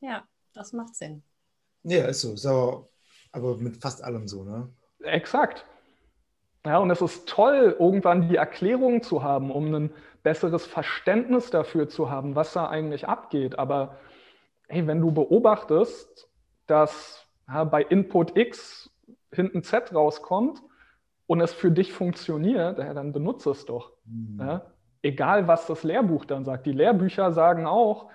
C: Ja, das macht Sinn.
B: Ja, ist so. so. Aber mit fast allem so, ne?
E: Exakt. Ja, und es ist toll, irgendwann die Erklärung zu haben, um ein besseres Verständnis dafür zu haben, was da eigentlich abgeht. Aber hey, wenn du beobachtest, dass ja, bei Input X hinten Z rauskommt und es für dich funktioniert, ja, dann benutze es doch. Mhm. Ja? Egal, was das Lehrbuch dann sagt. Die Lehrbücher sagen auch,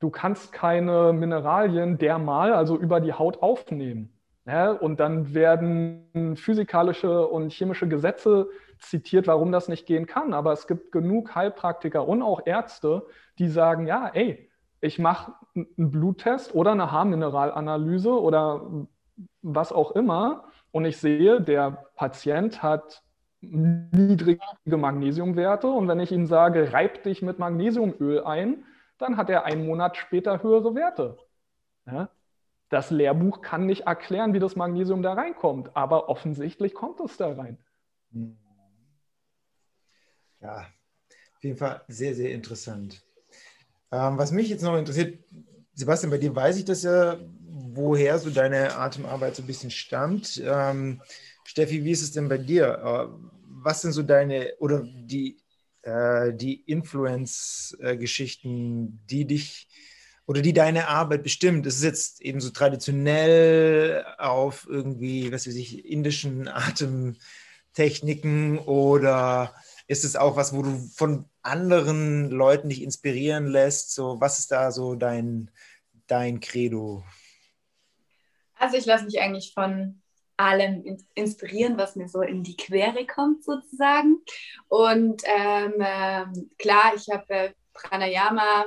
E: du kannst keine Mineralien dermal, also über die Haut aufnehmen. Ja, und dann werden physikalische und chemische Gesetze zitiert, warum das nicht gehen kann. Aber es gibt genug Heilpraktiker und auch Ärzte, die sagen, ja, ey, ich mache einen Bluttest oder eine Haarmineralanalyse oder was auch immer und ich sehe, der Patient hat niedrige Magnesiumwerte und wenn ich ihm sage, reib dich mit Magnesiumöl ein, dann hat er einen Monat später höhere Werte. Ja? das Lehrbuch kann nicht erklären, wie das Magnesium da reinkommt, aber offensichtlich kommt es da rein. Hm.
B: Ja, auf jeden Fall sehr, sehr interessant. Ähm, was mich jetzt noch interessiert, Sebastian, bei dir weiß ich das ja, woher so deine Atemarbeit so ein bisschen stammt. Ähm, Steffi, wie ist es denn bei dir? Äh, was sind so deine oder die, äh, die Influence-Geschichten, die dich oder die deine Arbeit bestimmt? Ist es jetzt eben so traditionell auf irgendwie, was weiß ich, indischen Atemtechniken oder ist es auch was, wo du von anderen Leuten dich inspirieren lässt? So, was ist da so dein, dein Credo?
D: Also ich lasse mich eigentlich von allem inspirieren, was mir so in die Quere kommt sozusagen. Und ähm, ähm, klar, ich habe äh, Pranayama,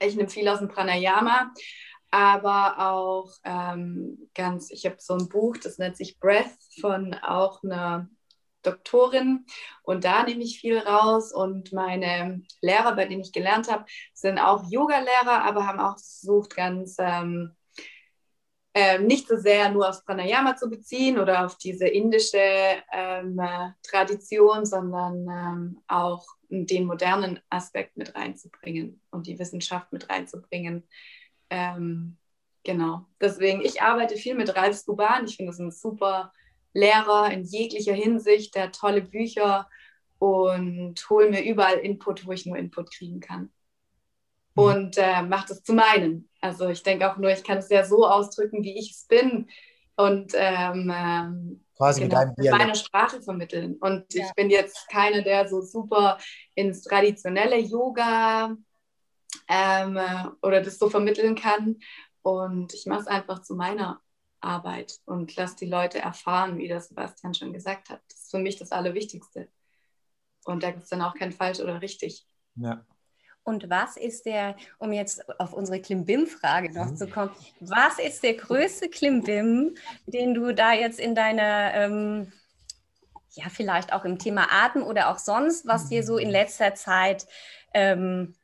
D: ich nehme viel aus dem Pranayama, aber auch ähm, ganz, ich habe so ein Buch, das nennt sich Breath von auch einer Doktorin und da nehme ich viel raus und meine Lehrer, bei denen ich gelernt habe, sind auch Yoga-Lehrer, aber haben auch versucht, ganz ähm, äh, nicht so sehr nur aufs Pranayama zu beziehen oder auf diese indische ähm, Tradition, sondern ähm, auch den modernen Aspekt mit reinzubringen und die Wissenschaft mit reinzubringen. Ähm, genau. Deswegen, ich arbeite viel mit Ralf Skuban. Ich finde das ein super Lehrer in jeglicher Hinsicht, der tolle Bücher und hole mir überall Input, wo ich nur Input kriegen kann. Mhm. Und äh, mache das zu meinem. Also ich denke auch nur, ich kann es ja so ausdrücken, wie ich es bin und ähm, ähm
B: quasi genau, mit
D: meine Sprache vermitteln. Und ja. ich bin jetzt keiner, der so super ins traditionelle Yoga ähm, oder das so vermitteln kann. Und ich mache es einfach zu meiner Arbeit und lass die Leute erfahren, wie das Sebastian schon gesagt hat. Das ist für mich das Allerwichtigste. Und da gibt es dann auch kein falsch oder richtig.
C: Ja. Und was ist der, um jetzt auf unsere Klimbim-Frage noch zu kommen, was ist der größte Klimbim, den du da jetzt in deiner, ähm, ja, vielleicht auch im Thema Atem oder auch sonst, was dir so in mhm. letzter Zeit ähm,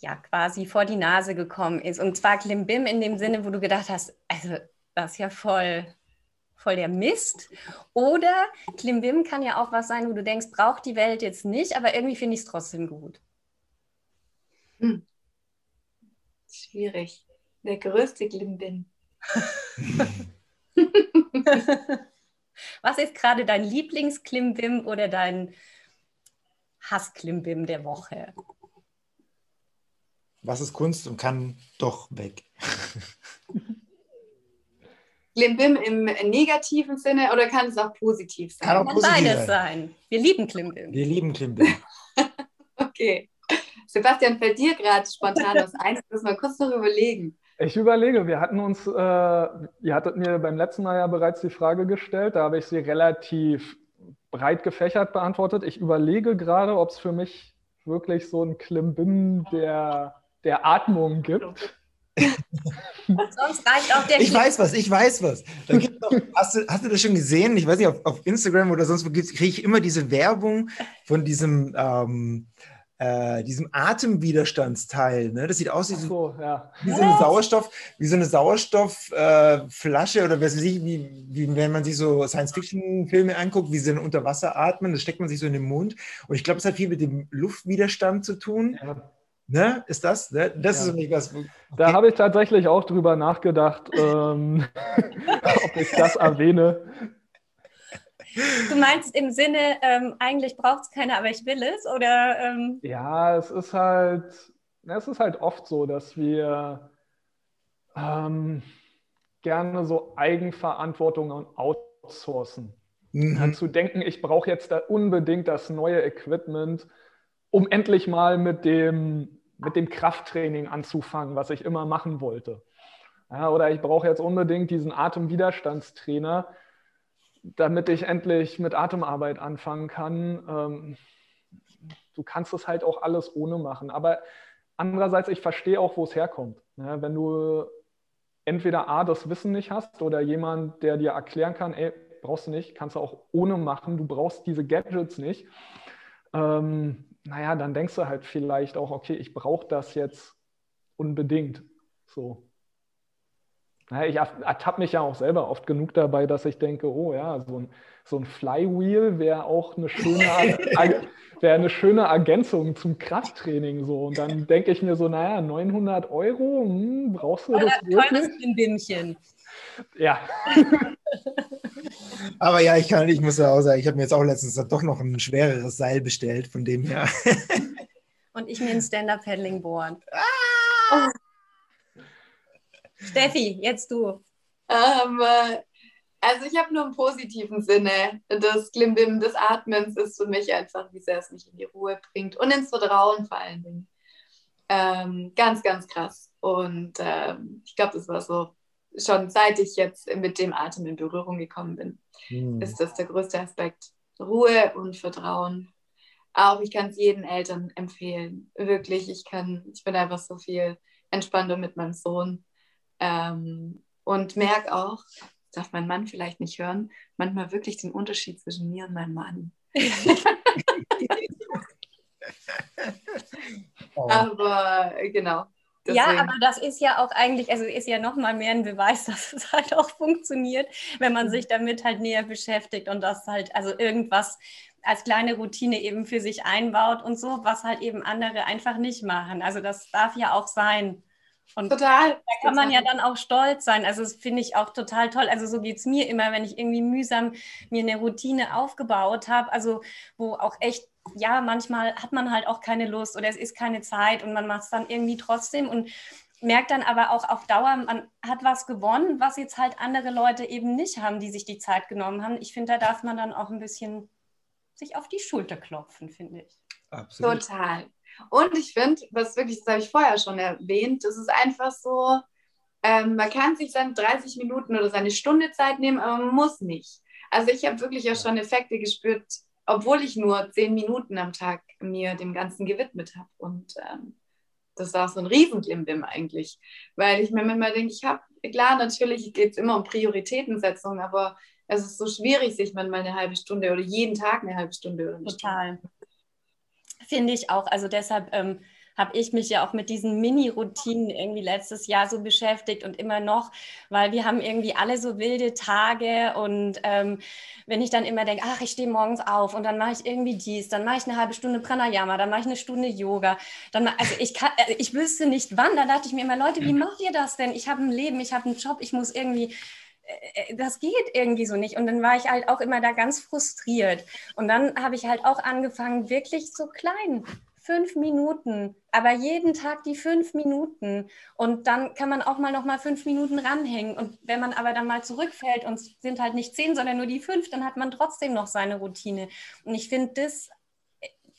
C: ja quasi vor die Nase gekommen ist. Und zwar Klimbim in dem Sinne, wo du gedacht hast, also das ist ja voll, voll der Mist. Oder Klimbim kann ja auch was sein, wo du denkst, braucht die Welt jetzt nicht, aber irgendwie finde ich es trotzdem gut.
D: Hm. Schwierig. Der größte Klimbim.
C: was ist gerade dein Lieblingsklimbim oder dein Hassklimbim der Woche?
B: was ist Kunst und kann doch weg.
D: Klimbim im negativen Sinne oder kann es auch positiv sein?
C: Kann auch positiv beides sein. Wir lieben Klimbim.
B: Wir lieben Klimbim.
D: okay. Sebastian, fällt dir gerade spontan was ein? Das mal kurz noch überlegen.
E: Ich überlege, wir hatten uns, äh, ihr hattet mir beim letzten Mal ja bereits die Frage gestellt, da habe ich sie relativ breit gefächert beantwortet. Ich überlege gerade, ob es für mich wirklich so ein Klimbim der der Atmung gibt.
C: Sonst reicht auch der
B: Ich weiß was, ich weiß was. Noch, hast, du, hast du das schon gesehen? Ich weiß nicht, auf, auf Instagram oder sonst wo kriege ich immer diese Werbung von diesem, ähm, äh, diesem Atemwiderstandsteil. Ne? Das sieht aus wie so, so, ja. wie so eine Sauerstoff, wie so eine Sauerstoffflasche äh, oder was weiß ich, wie, wie wenn man sich so Science-Fiction-Filme anguckt, wie sie dann unter Wasser atmen, das steckt man sich so in den Mund. Und ich glaube, es hat viel mit dem Luftwiderstand zu tun. Ja. Ne? Ist das? Ne? Das ja. ist nämlich was. Okay.
E: Da habe ich tatsächlich auch drüber nachgedacht, ähm, ob ich das erwähne.
C: Du meinst im Sinne, ähm, eigentlich braucht es keiner, aber ich will es? Oder, ähm?
E: Ja, es ist halt, es ist halt oft so, dass wir ähm, gerne so Eigenverantwortung outsourcen. Mhm. Zu denken, ich brauche jetzt da unbedingt das neue Equipment, um endlich mal mit dem mit dem Krafttraining anzufangen, was ich immer machen wollte. Ja, oder ich brauche jetzt unbedingt diesen Atemwiderstandstrainer, damit ich endlich mit Atemarbeit anfangen kann. Ähm, du kannst es halt auch alles ohne machen. Aber andererseits, ich verstehe auch, wo es herkommt. Ja, wenn du entweder A, das Wissen nicht hast oder jemand, der dir erklären kann, ey, brauchst du nicht, kannst du auch ohne machen, du brauchst diese Gadgets nicht. Ähm, naja, dann denkst du halt vielleicht auch, okay, ich brauche das jetzt unbedingt. So. Ich ertappe mich ja auch selber oft genug dabei, dass ich denke, oh ja, so ein, so ein Flywheel wäre auch eine schöne, wäre eine schöne Ergänzung zum Krafttraining. So. Und dann denke ich mir so, naja, 900 Euro, hm, brauchst du das
C: wirklich?
E: Ja.
B: Aber ja, ich kann, ich muss ja auch sagen, ich habe mir jetzt auch letztens doch noch ein schwereres Seil bestellt, von dem her.
C: Und ich mir ein Stand-Up-Paddling-Board. Ah! Steffi, jetzt du.
D: Ähm, äh, also ich habe nur im positiven Sinne. Das Klimbim des Atmens ist für mich einfach, wie sehr es mich in die Ruhe bringt und ins Vertrauen vor allen Dingen. Ähm, ganz, ganz krass. Und ähm, ich glaube, das war so schon seit ich jetzt mit dem Atem in Berührung gekommen bin, hm. ist das der größte Aspekt. Ruhe und Vertrauen. Auch ich kann es jedem Eltern empfehlen. Wirklich, ich kann, ich bin einfach so viel entspannter mit meinem Sohn. Ähm, und merke auch, darf mein Mann vielleicht nicht hören, manchmal wirklich den Unterschied zwischen mir und meinem Mann. Aber genau,
C: Deswegen. Ja, aber das ist ja auch eigentlich, also ist ja nochmal mehr ein Beweis, dass es halt auch funktioniert, wenn man sich damit halt näher beschäftigt und das halt, also irgendwas als kleine Routine eben für sich einbaut und so, was halt eben andere einfach nicht machen. Also das darf ja auch sein. Und total. Da kann man ja dann auch stolz sein. Also das finde ich auch total toll. Also so geht es mir immer, wenn ich irgendwie mühsam mir eine Routine aufgebaut habe, also wo auch echt ja, manchmal hat man halt auch keine Lust oder es ist keine Zeit und man macht es dann irgendwie trotzdem und merkt dann aber auch auf Dauer, man hat was gewonnen, was jetzt halt andere Leute eben nicht haben, die sich die Zeit genommen haben. Ich finde, da darf man dann auch ein bisschen sich auf die Schulter klopfen, finde ich.
D: Absolut. Total. Und ich finde, was wirklich, das habe ich vorher schon erwähnt, das ist einfach so, ähm, man kann sich dann 30 Minuten oder seine Stunde Zeit nehmen, aber man muss nicht. Also ich habe wirklich auch schon Effekte gespürt, obwohl ich nur zehn Minuten am Tag mir dem Ganzen gewidmet habe. Und ähm, das war so ein Riesenklimbim eigentlich, weil ich mir immer denke, ich habe, klar, natürlich geht es immer um Prioritätensetzung, aber es ist so schwierig, sich manchmal eine halbe Stunde oder jeden Tag eine halbe Stunde oder eine
C: Total. Stunde. Finde ich auch. Also deshalb ähm, habe ich mich ja auch mit diesen Mini-Routinen irgendwie letztes Jahr so beschäftigt und immer noch, weil wir haben irgendwie alle so wilde Tage und ähm, wenn ich dann immer denke, ach, ich stehe morgens auf und dann mache ich irgendwie dies, dann mache ich eine halbe Stunde Pranayama, dann mache ich eine Stunde Yoga, dann also ich kann, äh, ich wüsste nicht wann, da dachte ich mir immer, Leute, wie macht ihr das denn? Ich habe ein Leben, ich habe einen Job, ich muss irgendwie das geht irgendwie so nicht. Und dann war ich halt auch immer da ganz frustriert. Und dann habe ich halt auch angefangen, wirklich so klein fünf Minuten, aber jeden Tag die fünf Minuten. Und dann kann man auch mal noch mal fünf Minuten ranhängen. Und wenn man aber dann mal zurückfällt und es sind halt nicht zehn, sondern nur die fünf, dann hat man trotzdem noch seine Routine. Und ich finde, das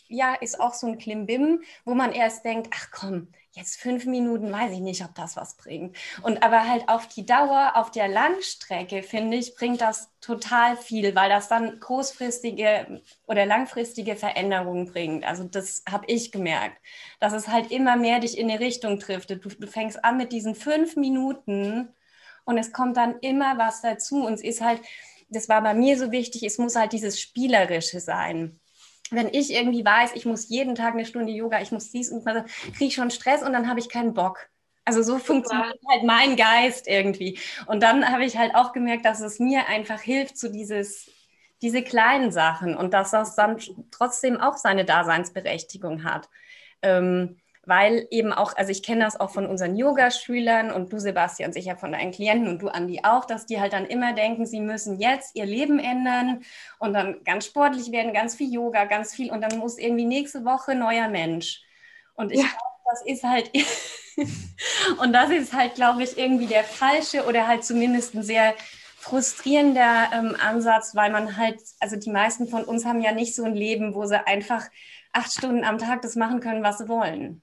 C: ja, ist auch so ein Klimbim, wo man erst denkt, ach komm, jetzt fünf Minuten, weiß ich nicht, ob das was bringt. Und aber halt auf die Dauer, auf der Langstrecke, finde ich, bringt das total viel, weil das dann kurzfristige oder langfristige Veränderungen bringt. Also das habe ich gemerkt, dass es halt immer mehr dich in eine Richtung trifft. Du, du fängst an mit diesen fünf Minuten und es kommt dann immer was dazu. Und es ist halt, das war bei mir so wichtig, es muss halt dieses Spielerische sein wenn ich irgendwie weiß, ich muss jeden Tag eine Stunde Yoga, ich muss dies und das, kriege ich schon Stress und dann habe ich keinen Bock. Also so funktioniert halt mein Geist irgendwie. Und dann habe ich halt auch gemerkt, dass es mir einfach hilft, so dieses, diese kleinen Sachen und dass das dann trotzdem auch seine Daseinsberechtigung hat. Ähm, weil eben auch, also ich kenne das auch von unseren Yogaschülern und du, Sebastian, sicher von deinen Klienten und du, Andi, auch, dass die halt dann immer denken, sie müssen jetzt ihr Leben ändern und dann ganz sportlich werden, ganz viel Yoga, ganz viel und dann muss irgendwie nächste Woche neuer Mensch. Und ich ja. glaube, das ist halt, und das ist halt, glaube ich, irgendwie der falsche oder halt zumindest ein sehr frustrierender ähm, Ansatz, weil man halt, also die meisten von uns haben ja nicht so ein Leben, wo sie einfach acht Stunden am Tag das machen können, was sie wollen.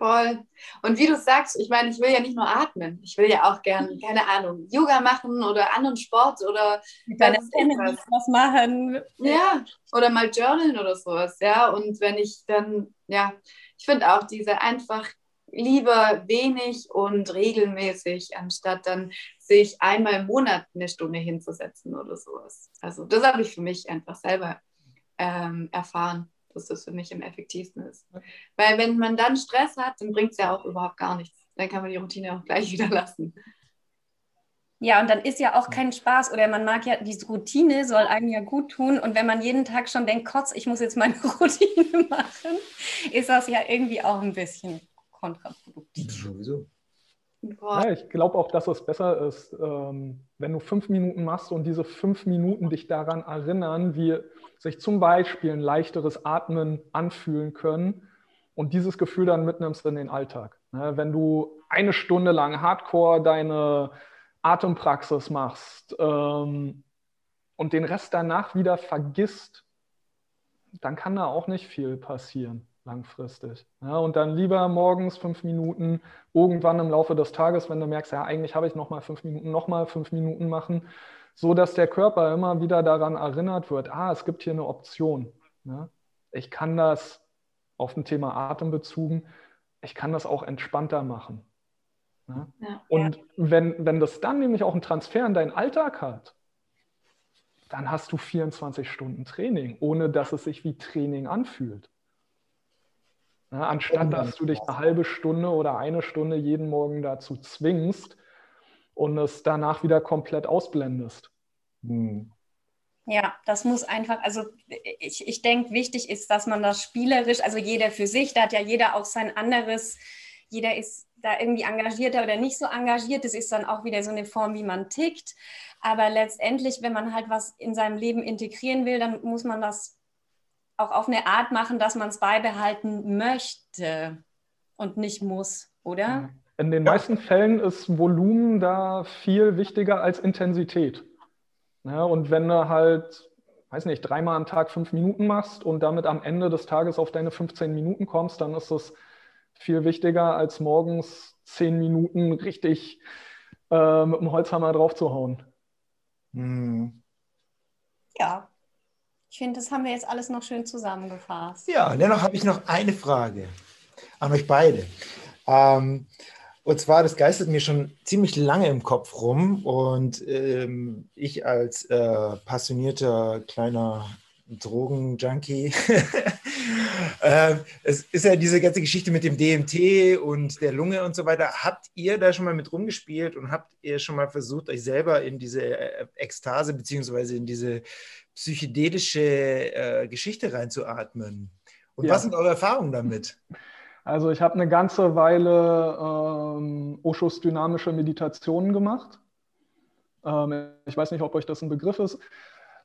D: Voll. Und wie du sagst, ich meine, ich will ja nicht nur atmen. Ich will ja auch gern, keine Ahnung, Yoga machen oder anderen Sport oder
C: was, was machen.
D: Ja, oder mal journalen oder sowas. Ja, und wenn ich dann, ja, ich finde auch diese einfach lieber wenig und regelmäßig, anstatt dann sich einmal im Monat eine Stunde hinzusetzen oder sowas. Also das habe ich für mich einfach selber ähm, erfahren dass das für mich am effektivsten ist. Weil wenn man dann Stress hat, dann bringt es ja auch überhaupt gar nichts. Dann kann man die Routine auch gleich wieder lassen.
C: Ja, und dann ist ja auch kein Spaß oder man mag ja, diese Routine soll einem ja gut tun. Und wenn man jeden Tag schon denkt, Kotz, ich muss jetzt meine Routine machen, ist das ja irgendwie auch ein bisschen kontraproduktiv.
B: Sowieso.
E: Ja, ich glaube auch, dass es besser ist, ähm, wenn du fünf Minuten machst und diese fünf Minuten dich daran erinnern, wie sich zum Beispiel ein leichteres Atmen anfühlen können und dieses Gefühl dann mitnimmst in den Alltag. Ne, wenn du eine Stunde lang Hardcore deine Atempraxis machst ähm, und den Rest danach wieder vergisst, dann kann da auch nicht viel passieren langfristig. Ja, und dann lieber morgens fünf Minuten, irgendwann im Laufe des Tages, wenn du merkst, ja, eigentlich habe ich noch mal fünf Minuten, noch mal fünf Minuten machen, so dass der Körper immer wieder daran erinnert wird, ah, es gibt hier eine Option. Ja, ich kann das auf dem Thema Atem bezogen, ich kann das auch entspannter machen. Ja? Ja. Und wenn, wenn das dann nämlich auch einen Transfer in deinen Alltag hat, dann hast du 24 Stunden Training, ohne dass es sich wie Training anfühlt. Ja, anstatt dass du dich eine halbe Stunde oder eine Stunde jeden Morgen dazu zwingst und es danach wieder komplett ausblendest. Hm.
C: Ja, das muss einfach, also ich, ich denke, wichtig ist, dass man das spielerisch, also jeder für sich, da hat ja jeder auch sein anderes, jeder ist da irgendwie engagierter oder nicht so engagiert. Das ist dann auch wieder so eine Form, wie man tickt. Aber letztendlich, wenn man halt was in seinem Leben integrieren will, dann muss man das auch auf eine Art machen, dass man es beibehalten möchte und nicht muss, oder?
E: In den meisten Fällen ist Volumen da viel wichtiger als Intensität. Ja, und wenn du halt, weiß nicht, dreimal am Tag fünf Minuten machst und damit am Ende des Tages auf deine 15 Minuten kommst, dann ist es viel wichtiger, als morgens zehn Minuten richtig äh, mit dem Holzhammer drauf zu hauen.
C: Hm. Ja, ich finde, das haben wir jetzt alles noch schön zusammengefasst.
B: Ja, dennoch habe ich noch eine Frage an euch beide. Ähm, und zwar, das geistert mir schon ziemlich lange im Kopf rum und ähm, ich als äh, passionierter kleiner Drogenjunkie. äh, es ist ja diese ganze Geschichte mit dem DMT und der Lunge und so weiter. Habt ihr da schon mal mit rumgespielt und habt ihr schon mal versucht, euch selber in diese äh, Ekstase beziehungsweise in diese psychedelische äh, Geschichte reinzuatmen. Und ja. was sind eure Erfahrungen damit?
E: Also ich habe eine ganze Weile ähm, Oshos dynamische Meditationen gemacht. Ähm, ich weiß nicht, ob euch das ein Begriff ist.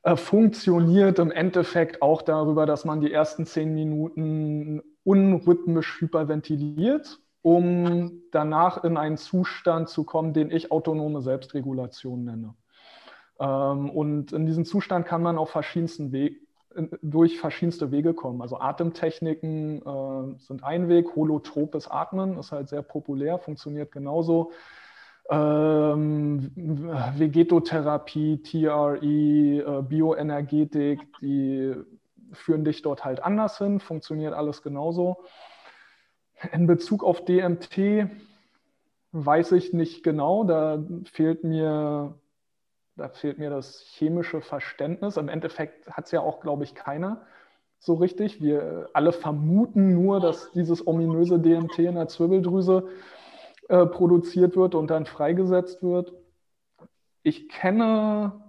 E: Äh, funktioniert im Endeffekt auch darüber, dass man die ersten zehn Minuten unrhythmisch hyperventiliert, um danach in einen Zustand zu kommen, den ich autonome Selbstregulation nenne. Ähm, und in diesen Zustand kann man auf verschiedensten Weg, durch verschiedenste Wege kommen. Also Atemtechniken äh, sind ein Weg, holotropes Atmen ist halt sehr populär, funktioniert genauso. Ähm, Vegetotherapie, TRE, äh, Bioenergetik, die führen dich dort halt anders hin, funktioniert alles genauso. In Bezug auf DMT weiß ich nicht genau, da fehlt mir da fehlt mir das chemische Verständnis. Im Endeffekt hat es ja auch, glaube ich, keiner so richtig. Wir alle vermuten nur, dass dieses ominöse DMT in der Zwirbeldrüse äh, produziert wird und dann freigesetzt wird. Ich kenne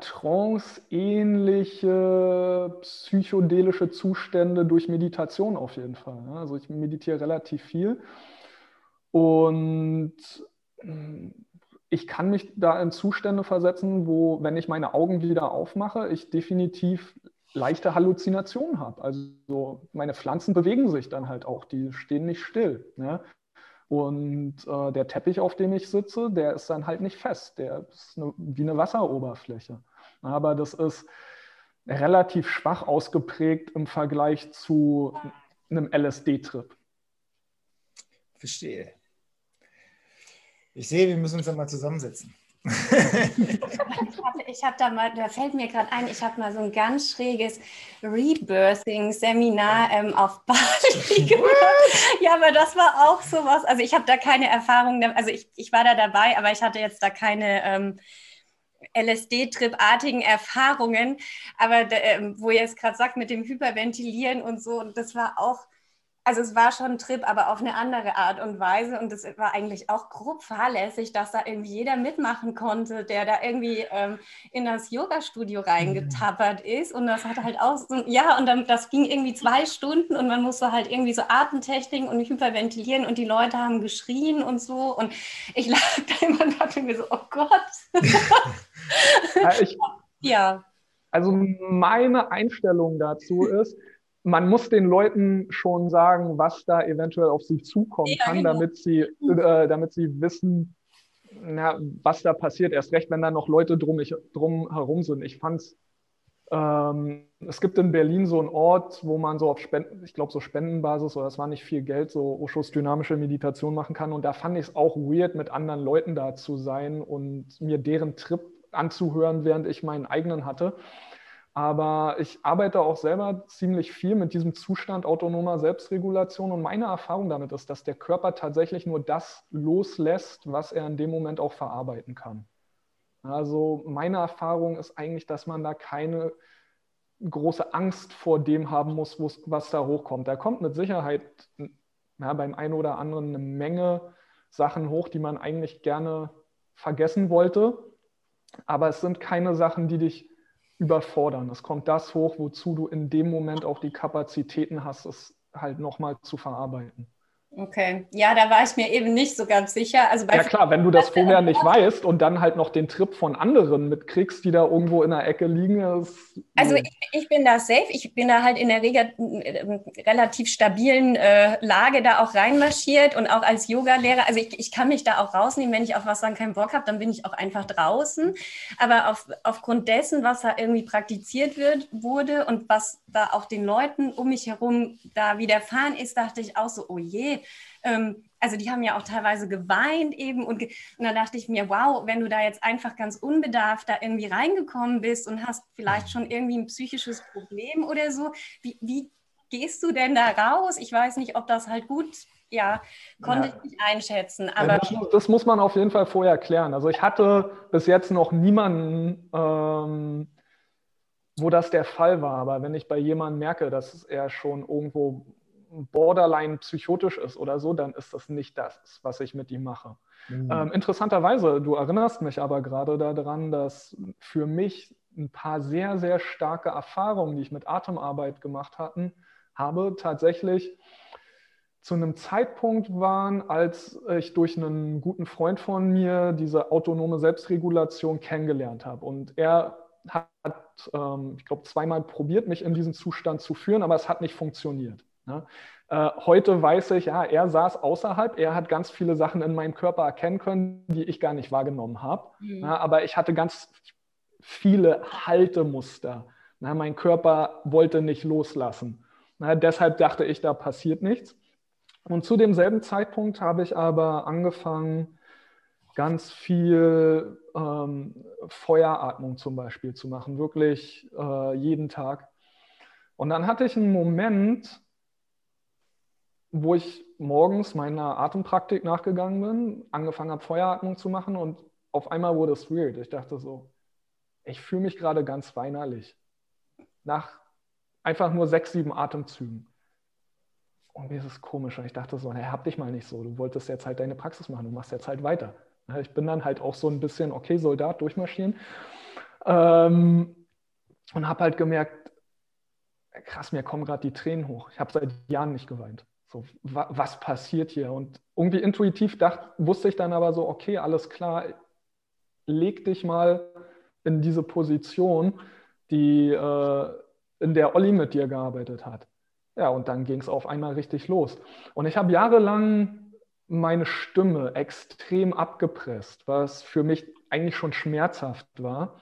E: trance-ähnliche psychedelische Zustände durch Meditation auf jeden Fall. Also ich meditiere relativ viel und ich kann mich da in Zustände versetzen, wo, wenn ich meine Augen wieder aufmache, ich definitiv leichte Halluzinationen habe. Also meine Pflanzen bewegen sich dann halt auch, die stehen nicht still. Ne? Und äh, der Teppich, auf dem ich sitze, der ist dann halt nicht fest, der ist eine, wie eine Wasseroberfläche. Aber das ist relativ schwach ausgeprägt im Vergleich zu einem LSD-Trip.
B: Verstehe. Ich sehe, wir müssen uns dann mal zusammensetzen.
C: ich habe da mal, da fällt mir gerade ein, ich habe mal so ein ganz schräges Rebirthing-Seminar ähm, auf Bali gemacht. Ja, aber das war auch sowas. Also ich habe da keine Erfahrung, also ich, ich war da dabei, aber ich hatte jetzt da keine ähm, LSD-Trip-artigen Erfahrungen. Aber ähm, wo ihr es gerade sagt mit dem Hyperventilieren und so, das war auch also es war schon ein Trip, aber auf eine andere Art und Weise. Und es war eigentlich auch grob fahrlässig, dass da irgendwie jeder mitmachen konnte, der da irgendwie ähm, in das Yoga-Studio reingetappert ist. Und das hat halt auch so, ja, und dann, das ging irgendwie zwei Stunden und man musste halt irgendwie so Atemtechniken und hyperventilieren und die Leute haben geschrien und so. Und ich lag da immer und dachte mir so, oh Gott.
E: ja, ich, ja. Also meine Einstellung dazu ist, man muss den Leuten schon sagen, was da eventuell auf sie zukommen ja, kann, genau. damit, sie, äh, damit sie wissen, na, was da passiert. Erst recht, wenn da noch Leute drum, ich, drum herum sind. Ich fand's, ähm, es gibt in Berlin so einen Ort, wo man so auf Spenden, ich glaube so Spendenbasis oder das war nicht viel Geld, so Oshos dynamische Meditation machen kann. Und da fand ich es auch weird, mit anderen Leuten da zu sein und mir deren Trip anzuhören, während ich meinen eigenen hatte. Aber ich arbeite auch selber ziemlich viel mit diesem Zustand autonomer Selbstregulation und meine Erfahrung damit ist, dass der Körper tatsächlich nur das loslässt, was er in dem Moment auch verarbeiten kann. Also meine Erfahrung ist eigentlich, dass man da keine große Angst vor dem haben muss, was da hochkommt. Da kommt mit Sicherheit ja, beim einen oder anderen eine Menge Sachen hoch, die man eigentlich gerne vergessen wollte. Aber es sind keine Sachen, die dich überfordern. Es kommt das hoch, wozu du in dem Moment auch die Kapazitäten hast, es halt nochmal zu verarbeiten.
C: Okay, ja, da war ich mir eben nicht so ganz sicher.
E: Also ja klar, wenn du das vorher nicht weißt und dann halt noch den Trip von anderen mitkriegst, die da irgendwo in der Ecke liegen. Ist,
C: also ich, ich, bin da safe, ich bin da halt in der Regel, äh, relativ stabilen äh, Lage da auch reinmarschiert und auch als Yoga-Lehrer, also ich, ich kann mich da auch rausnehmen, wenn ich auf was dann keinen Bock habe, dann bin ich auch einfach draußen. Aber auf, aufgrund dessen, was da irgendwie praktiziert wird, wurde und was da auch den Leuten um mich herum da widerfahren ist, dachte ich auch so, oh je, ähm, also die haben ja auch teilweise geweint eben und, ge und dann dachte ich mir, wow, wenn du da jetzt einfach ganz unbedarft da irgendwie reingekommen bist und hast vielleicht schon irgendwie ein psychisches Problem oder so, wie, wie gehst du denn da raus? Ich weiß nicht, ob das halt gut ja, konnte ja. ich nicht einschätzen. Aber
E: das, das, muss man auf jeden Fall vorher klären. Also ich hatte bis jetzt noch niemanden, ähm, wo das der Fall war. Aber wenn ich bei jemandem merke, dass er schon irgendwo borderline psychotisch ist oder so, dann ist das nicht das, was ich mit ihm mache. Mhm. Ähm, interessanterweise, du erinnerst mich aber gerade daran, dass für mich ein paar sehr, sehr starke Erfahrungen, die ich mit Atemarbeit gemacht hatten, habe, tatsächlich zu einem Zeitpunkt waren, als ich durch einen guten Freund von mir diese autonome Selbstregulation kennengelernt habe. Und er hat, ähm, ich glaube, zweimal probiert, mich in diesen Zustand zu führen, aber es hat nicht funktioniert. Ne? Äh, heute weiß ich, ja, er saß außerhalb, er hat ganz viele Sachen in meinem Körper erkennen können, die ich gar nicht wahrgenommen habe. Mhm. Ne? aber ich hatte ganz viele Haltemuster. Ne? mein Körper wollte nicht loslassen. deshalb dachte ich, da passiert nichts. Und zu demselben Zeitpunkt habe ich aber angefangen, ganz viel ähm, Feueratmung zum Beispiel zu machen, wirklich äh, jeden Tag. Und dann hatte ich einen Moment, wo ich morgens meiner Atempraktik nachgegangen bin, angefangen habe, Feueratmung zu machen und auf einmal wurde es weird. Ich dachte so, ich fühle mich gerade ganz weinerlich. Nach einfach nur sechs, sieben Atemzügen. Und mir ist es komisch. Und ich dachte so, hey, hab dich mal nicht so. Du wolltest jetzt halt deine Praxis machen, du machst jetzt halt weiter. Ich bin dann halt auch so ein bisschen, okay, Soldat, durchmarschieren. Ähm, und habe halt gemerkt, krass, mir kommen gerade die Tränen hoch. Ich habe seit Jahren nicht geweint. So, wa was passiert hier? Und irgendwie intuitiv dachte, wusste ich dann aber so, okay, alles klar, leg dich mal in diese Position, die, äh, in der Olli mit dir gearbeitet hat. Ja, und dann ging es auf einmal richtig los. Und ich habe jahrelang meine Stimme extrem abgepresst, was für mich eigentlich schon schmerzhaft war.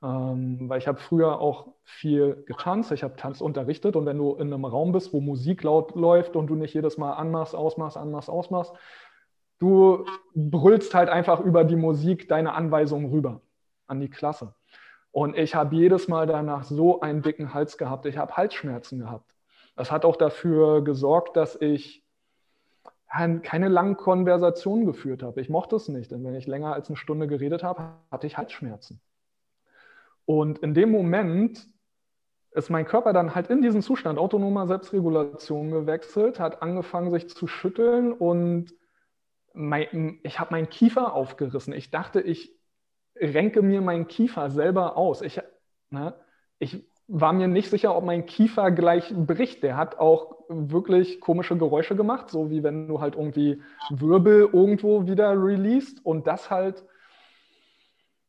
E: Ähm, weil ich habe früher auch viel getanzt, ich habe Tanz unterrichtet und wenn du in einem Raum bist, wo Musik laut läuft und du nicht jedes Mal anmachst, ausmachst, anmachst, ausmachst, du brüllst halt einfach über die Musik deine Anweisungen rüber an die Klasse. Und ich habe jedes Mal danach so einen dicken Hals gehabt, ich habe Halsschmerzen gehabt. Das hat auch dafür gesorgt, dass ich keine langen Konversationen geführt habe. Ich mochte es nicht, denn wenn ich länger als eine Stunde geredet habe, hatte ich Halsschmerzen. Und in dem Moment ist mein Körper dann halt in diesen Zustand autonomer Selbstregulation gewechselt, hat angefangen sich zu schütteln und mein, ich habe meinen Kiefer aufgerissen. Ich dachte, ich renke mir meinen Kiefer selber aus. Ich, ne, ich war mir nicht sicher, ob mein Kiefer gleich bricht. Der hat auch wirklich komische Geräusche gemacht, so wie wenn du halt irgendwie Wirbel irgendwo wieder released und das halt,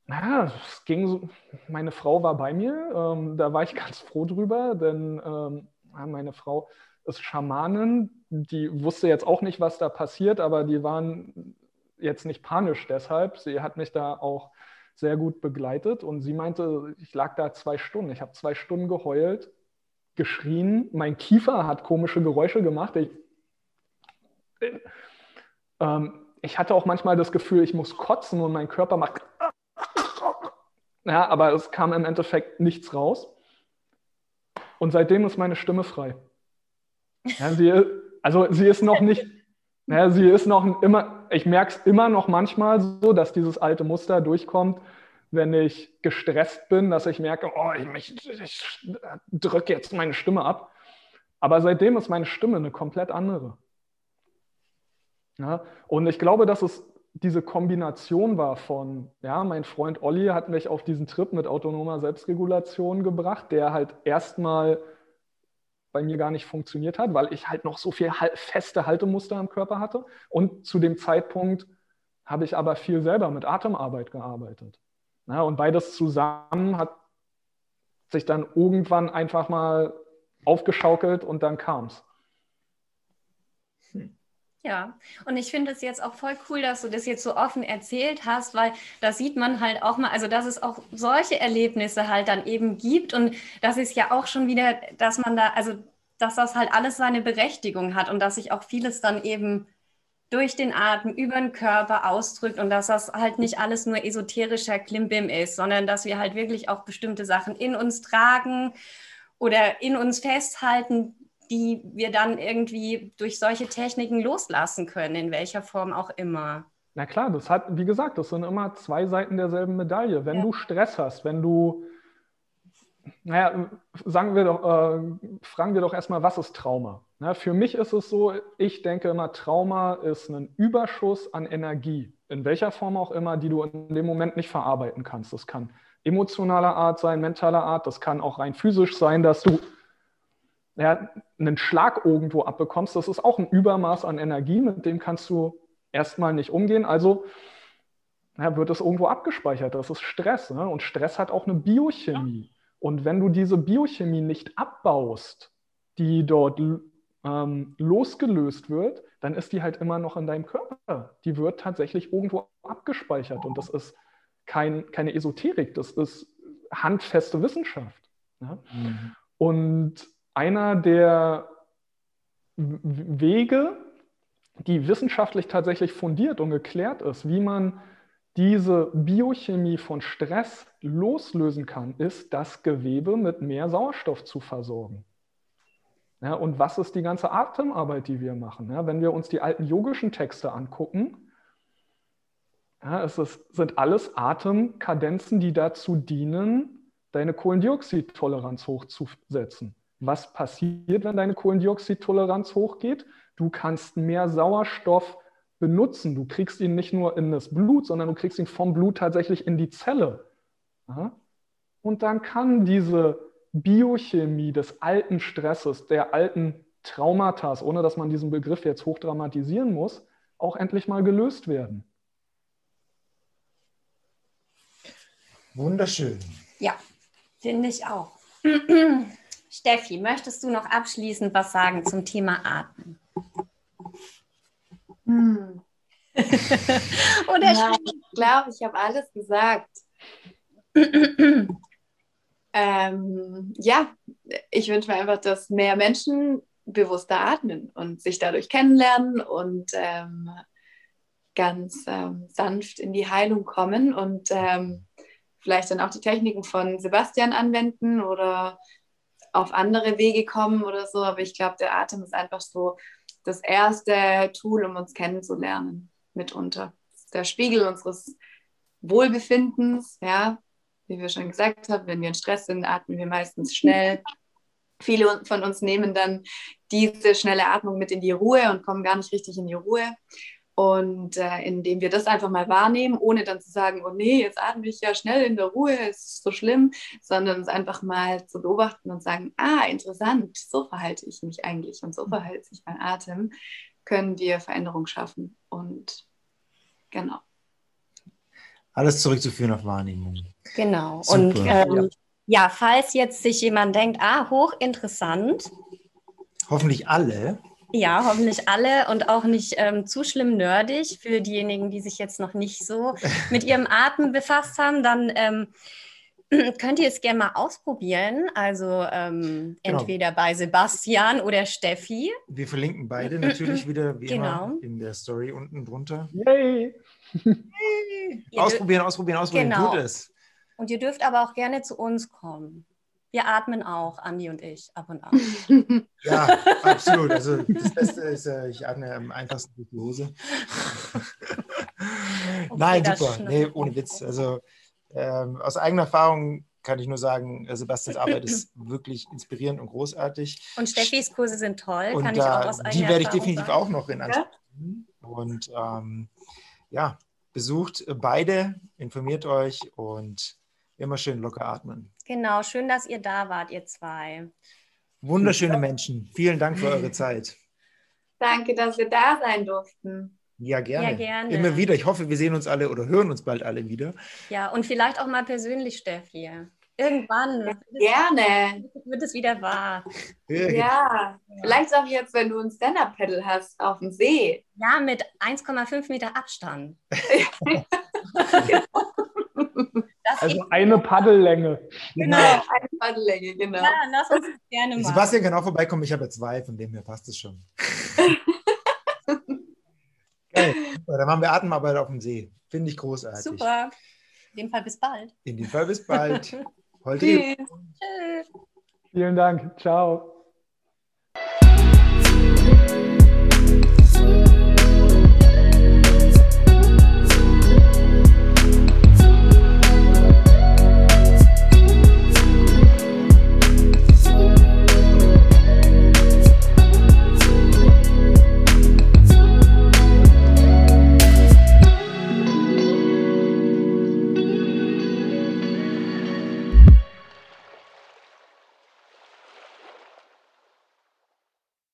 E: naja, es ging so, meine Frau war bei mir, ähm, da war ich ganz froh drüber, denn ähm, meine Frau ist Schamanin, die wusste jetzt auch nicht, was da passiert, aber die waren jetzt nicht panisch deshalb. Sie hat mich da auch sehr gut begleitet und sie meinte, ich lag da zwei Stunden. Ich habe zwei Stunden geheult, geschrien, mein Kiefer hat komische Geräusche gemacht. Ich, ähm, ich hatte auch manchmal das Gefühl, ich muss kotzen und mein Körper macht. Ja, aber es kam im Endeffekt nichts raus. Und seitdem ist meine Stimme frei. Ja, sie, also sie ist noch nicht, ja, sie ist noch immer, ich merke es immer noch manchmal so, dass dieses alte Muster durchkommt, wenn ich gestresst bin, dass ich merke, oh, ich, ich, ich drücke jetzt meine Stimme ab. Aber seitdem ist meine Stimme eine komplett andere. Ja, und ich glaube, dass es diese Kombination war von, ja, mein Freund Olli hat mich auf diesen Trip mit autonomer Selbstregulation gebracht, der halt erstmal bei mir gar nicht funktioniert hat, weil ich halt noch so viel feste Haltemuster im Körper hatte. Und zu dem Zeitpunkt habe ich aber viel selber mit Atemarbeit gearbeitet. Ja, und beides zusammen hat sich dann irgendwann einfach mal aufgeschaukelt und dann kam es.
C: Ja, und ich finde es jetzt auch voll cool, dass du das jetzt so offen erzählt hast, weil da sieht man halt auch mal, also dass es auch solche Erlebnisse halt dann eben gibt und das ist ja auch schon wieder, dass man da, also dass das halt alles seine Berechtigung hat und dass sich auch vieles dann eben durch den Atem, über den Körper ausdrückt und dass das halt nicht alles nur esoterischer Klimbim ist, sondern dass wir halt wirklich auch bestimmte Sachen in uns tragen oder in uns festhalten, die wir dann irgendwie durch solche Techniken loslassen können, in welcher Form auch immer.
E: Na klar, das hat, wie gesagt, das sind immer zwei Seiten derselben Medaille. Wenn ja. du Stress hast, wenn du, naja, sagen wir doch, äh, fragen wir doch erstmal, was ist Trauma? Na, für mich ist es so, ich denke immer, Trauma ist ein Überschuss an Energie, in welcher Form auch immer, die du in dem Moment nicht verarbeiten kannst. Das kann emotionaler Art sein, mentaler Art, das kann auch rein physisch sein, dass du ja, einen Schlag irgendwo abbekommst, das ist auch ein Übermaß an Energie, mit dem kannst du erstmal nicht umgehen. Also ja, wird es irgendwo abgespeichert. Das ist Stress. Ne? Und Stress hat auch eine Biochemie. Und wenn du diese Biochemie nicht abbaust, die dort ähm, losgelöst wird, dann ist die halt immer noch in deinem Körper. Die wird tatsächlich irgendwo abgespeichert. Und das ist kein, keine Esoterik, das ist handfeste Wissenschaft. Ja? Mhm. Und einer der Wege, die wissenschaftlich tatsächlich fundiert und geklärt ist, wie man diese Biochemie von Stress loslösen kann, ist, das Gewebe mit mehr Sauerstoff zu versorgen. Ja, und was ist die ganze Atemarbeit, die wir machen? Ja, wenn wir uns die alten yogischen Texte angucken, ja, es ist, sind alles Atemkadenzen, die dazu dienen, deine Kohlendioxidtoleranz hochzusetzen. Was passiert, wenn deine Kohlendioxidtoleranz hochgeht? Du kannst mehr Sauerstoff benutzen. Du kriegst ihn nicht nur in das Blut, sondern du kriegst ihn vom Blut tatsächlich in die Zelle. Und dann kann diese Biochemie des alten Stresses, der alten Traumata, ohne dass man diesen Begriff jetzt hochdramatisieren muss, auch endlich mal gelöst werden.
B: Wunderschön.
C: Ja, finde ich auch. Steffi, möchtest du noch abschließend was sagen zum Thema Atmen?
D: Hm. Oder Nein, ich glaube, ich habe alles gesagt. ähm, ja, ich wünsche mir einfach, dass mehr Menschen bewusster atmen und sich dadurch kennenlernen und ähm, ganz ähm, sanft in die Heilung kommen und ähm, vielleicht dann auch die Techniken von Sebastian anwenden oder auf andere Wege kommen oder so. Aber ich glaube, der Atem ist einfach so das erste Tool, um uns kennenzulernen, mitunter. Der Spiegel unseres Wohlbefindens, ja. Wie wir schon gesagt haben, wenn wir in Stress sind, atmen wir meistens schnell viele von uns nehmen dann diese schnelle Atmung mit in die Ruhe und kommen gar nicht richtig in die Ruhe. Und äh, indem wir das einfach mal wahrnehmen, ohne dann zu sagen, oh nee, jetzt atme ich ja schnell in der Ruhe, es ist so schlimm, sondern es einfach mal zu beobachten und sagen, ah, interessant, so verhalte ich mich eigentlich und so mhm. verhält sich mein Atem, können wir Veränderung schaffen. Und genau.
B: Alles zurückzuführen auf Wahrnehmung.
C: Genau. Super. Und ähm, ja, falls jetzt sich jemand denkt, ah, hochinteressant.
B: Hoffentlich alle.
C: Ja, hoffentlich alle und auch nicht ähm, zu schlimm nerdig für diejenigen, die sich jetzt noch nicht so mit ihrem Atmen befasst haben. Dann ähm, könnt ihr es gerne mal ausprobieren. Also ähm, genau. entweder bei Sebastian oder Steffi.
B: Wir verlinken beide natürlich wieder wie genau. immer in der Story unten drunter.
E: Yay!
B: Yay. Ausprobieren, ausprobieren, ausprobieren. Genau. Tut es.
C: Und ihr dürft aber auch gerne zu uns kommen. Wir atmen auch, Andi und ich, ab und an.
B: Ja, absolut. Also das Beste ist, äh, ich atme am einfachsten durch die Hose. Okay, Nein, super. Nee, ohne Witz. Also ähm, aus eigener Erfahrung kann ich nur sagen, äh, Sebastians Arbeit ist wirklich inspirierend und großartig.
C: Und Steffis Kurse sind toll,
B: und, kann ich auch aus eigener Die werde ich definitiv sagen. auch noch in Anspruch nehmen. Und ähm, ja, besucht beide, informiert euch und immer schön locker atmen.
C: Genau, schön, dass ihr da wart, ihr zwei.
B: Wunderschöne Menschen. Vielen Dank für eure Zeit.
D: Danke, dass wir da sein durften.
B: Ja gerne. ja, gerne. Immer wieder. Ich hoffe, wir sehen uns alle oder hören uns bald alle wieder.
C: Ja, und vielleicht auch mal persönlich, Steffi. Irgendwann
D: ja, gerne.
C: wird es wieder wahr.
D: Ja, ja, vielleicht auch jetzt, wenn du ein Stand-Up-Pedal hast auf dem See.
C: Ja, mit 1,5 Meter Abstand.
E: also eine Paddellänge.
D: Genau, genau, eine Paddellänge, genau. Ja,
C: lass uns gerne mal.
B: Sebastian kann auch vorbeikommen, ich habe ja zwei, von dem her passt es schon. Geil. Dann machen wir Atemarbeit auf dem See. Finde ich großartig.
C: Super. In dem Fall bis bald.
B: In dem Fall bis bald. Heute. Tschüss.
E: Vielen Dank. Ciao.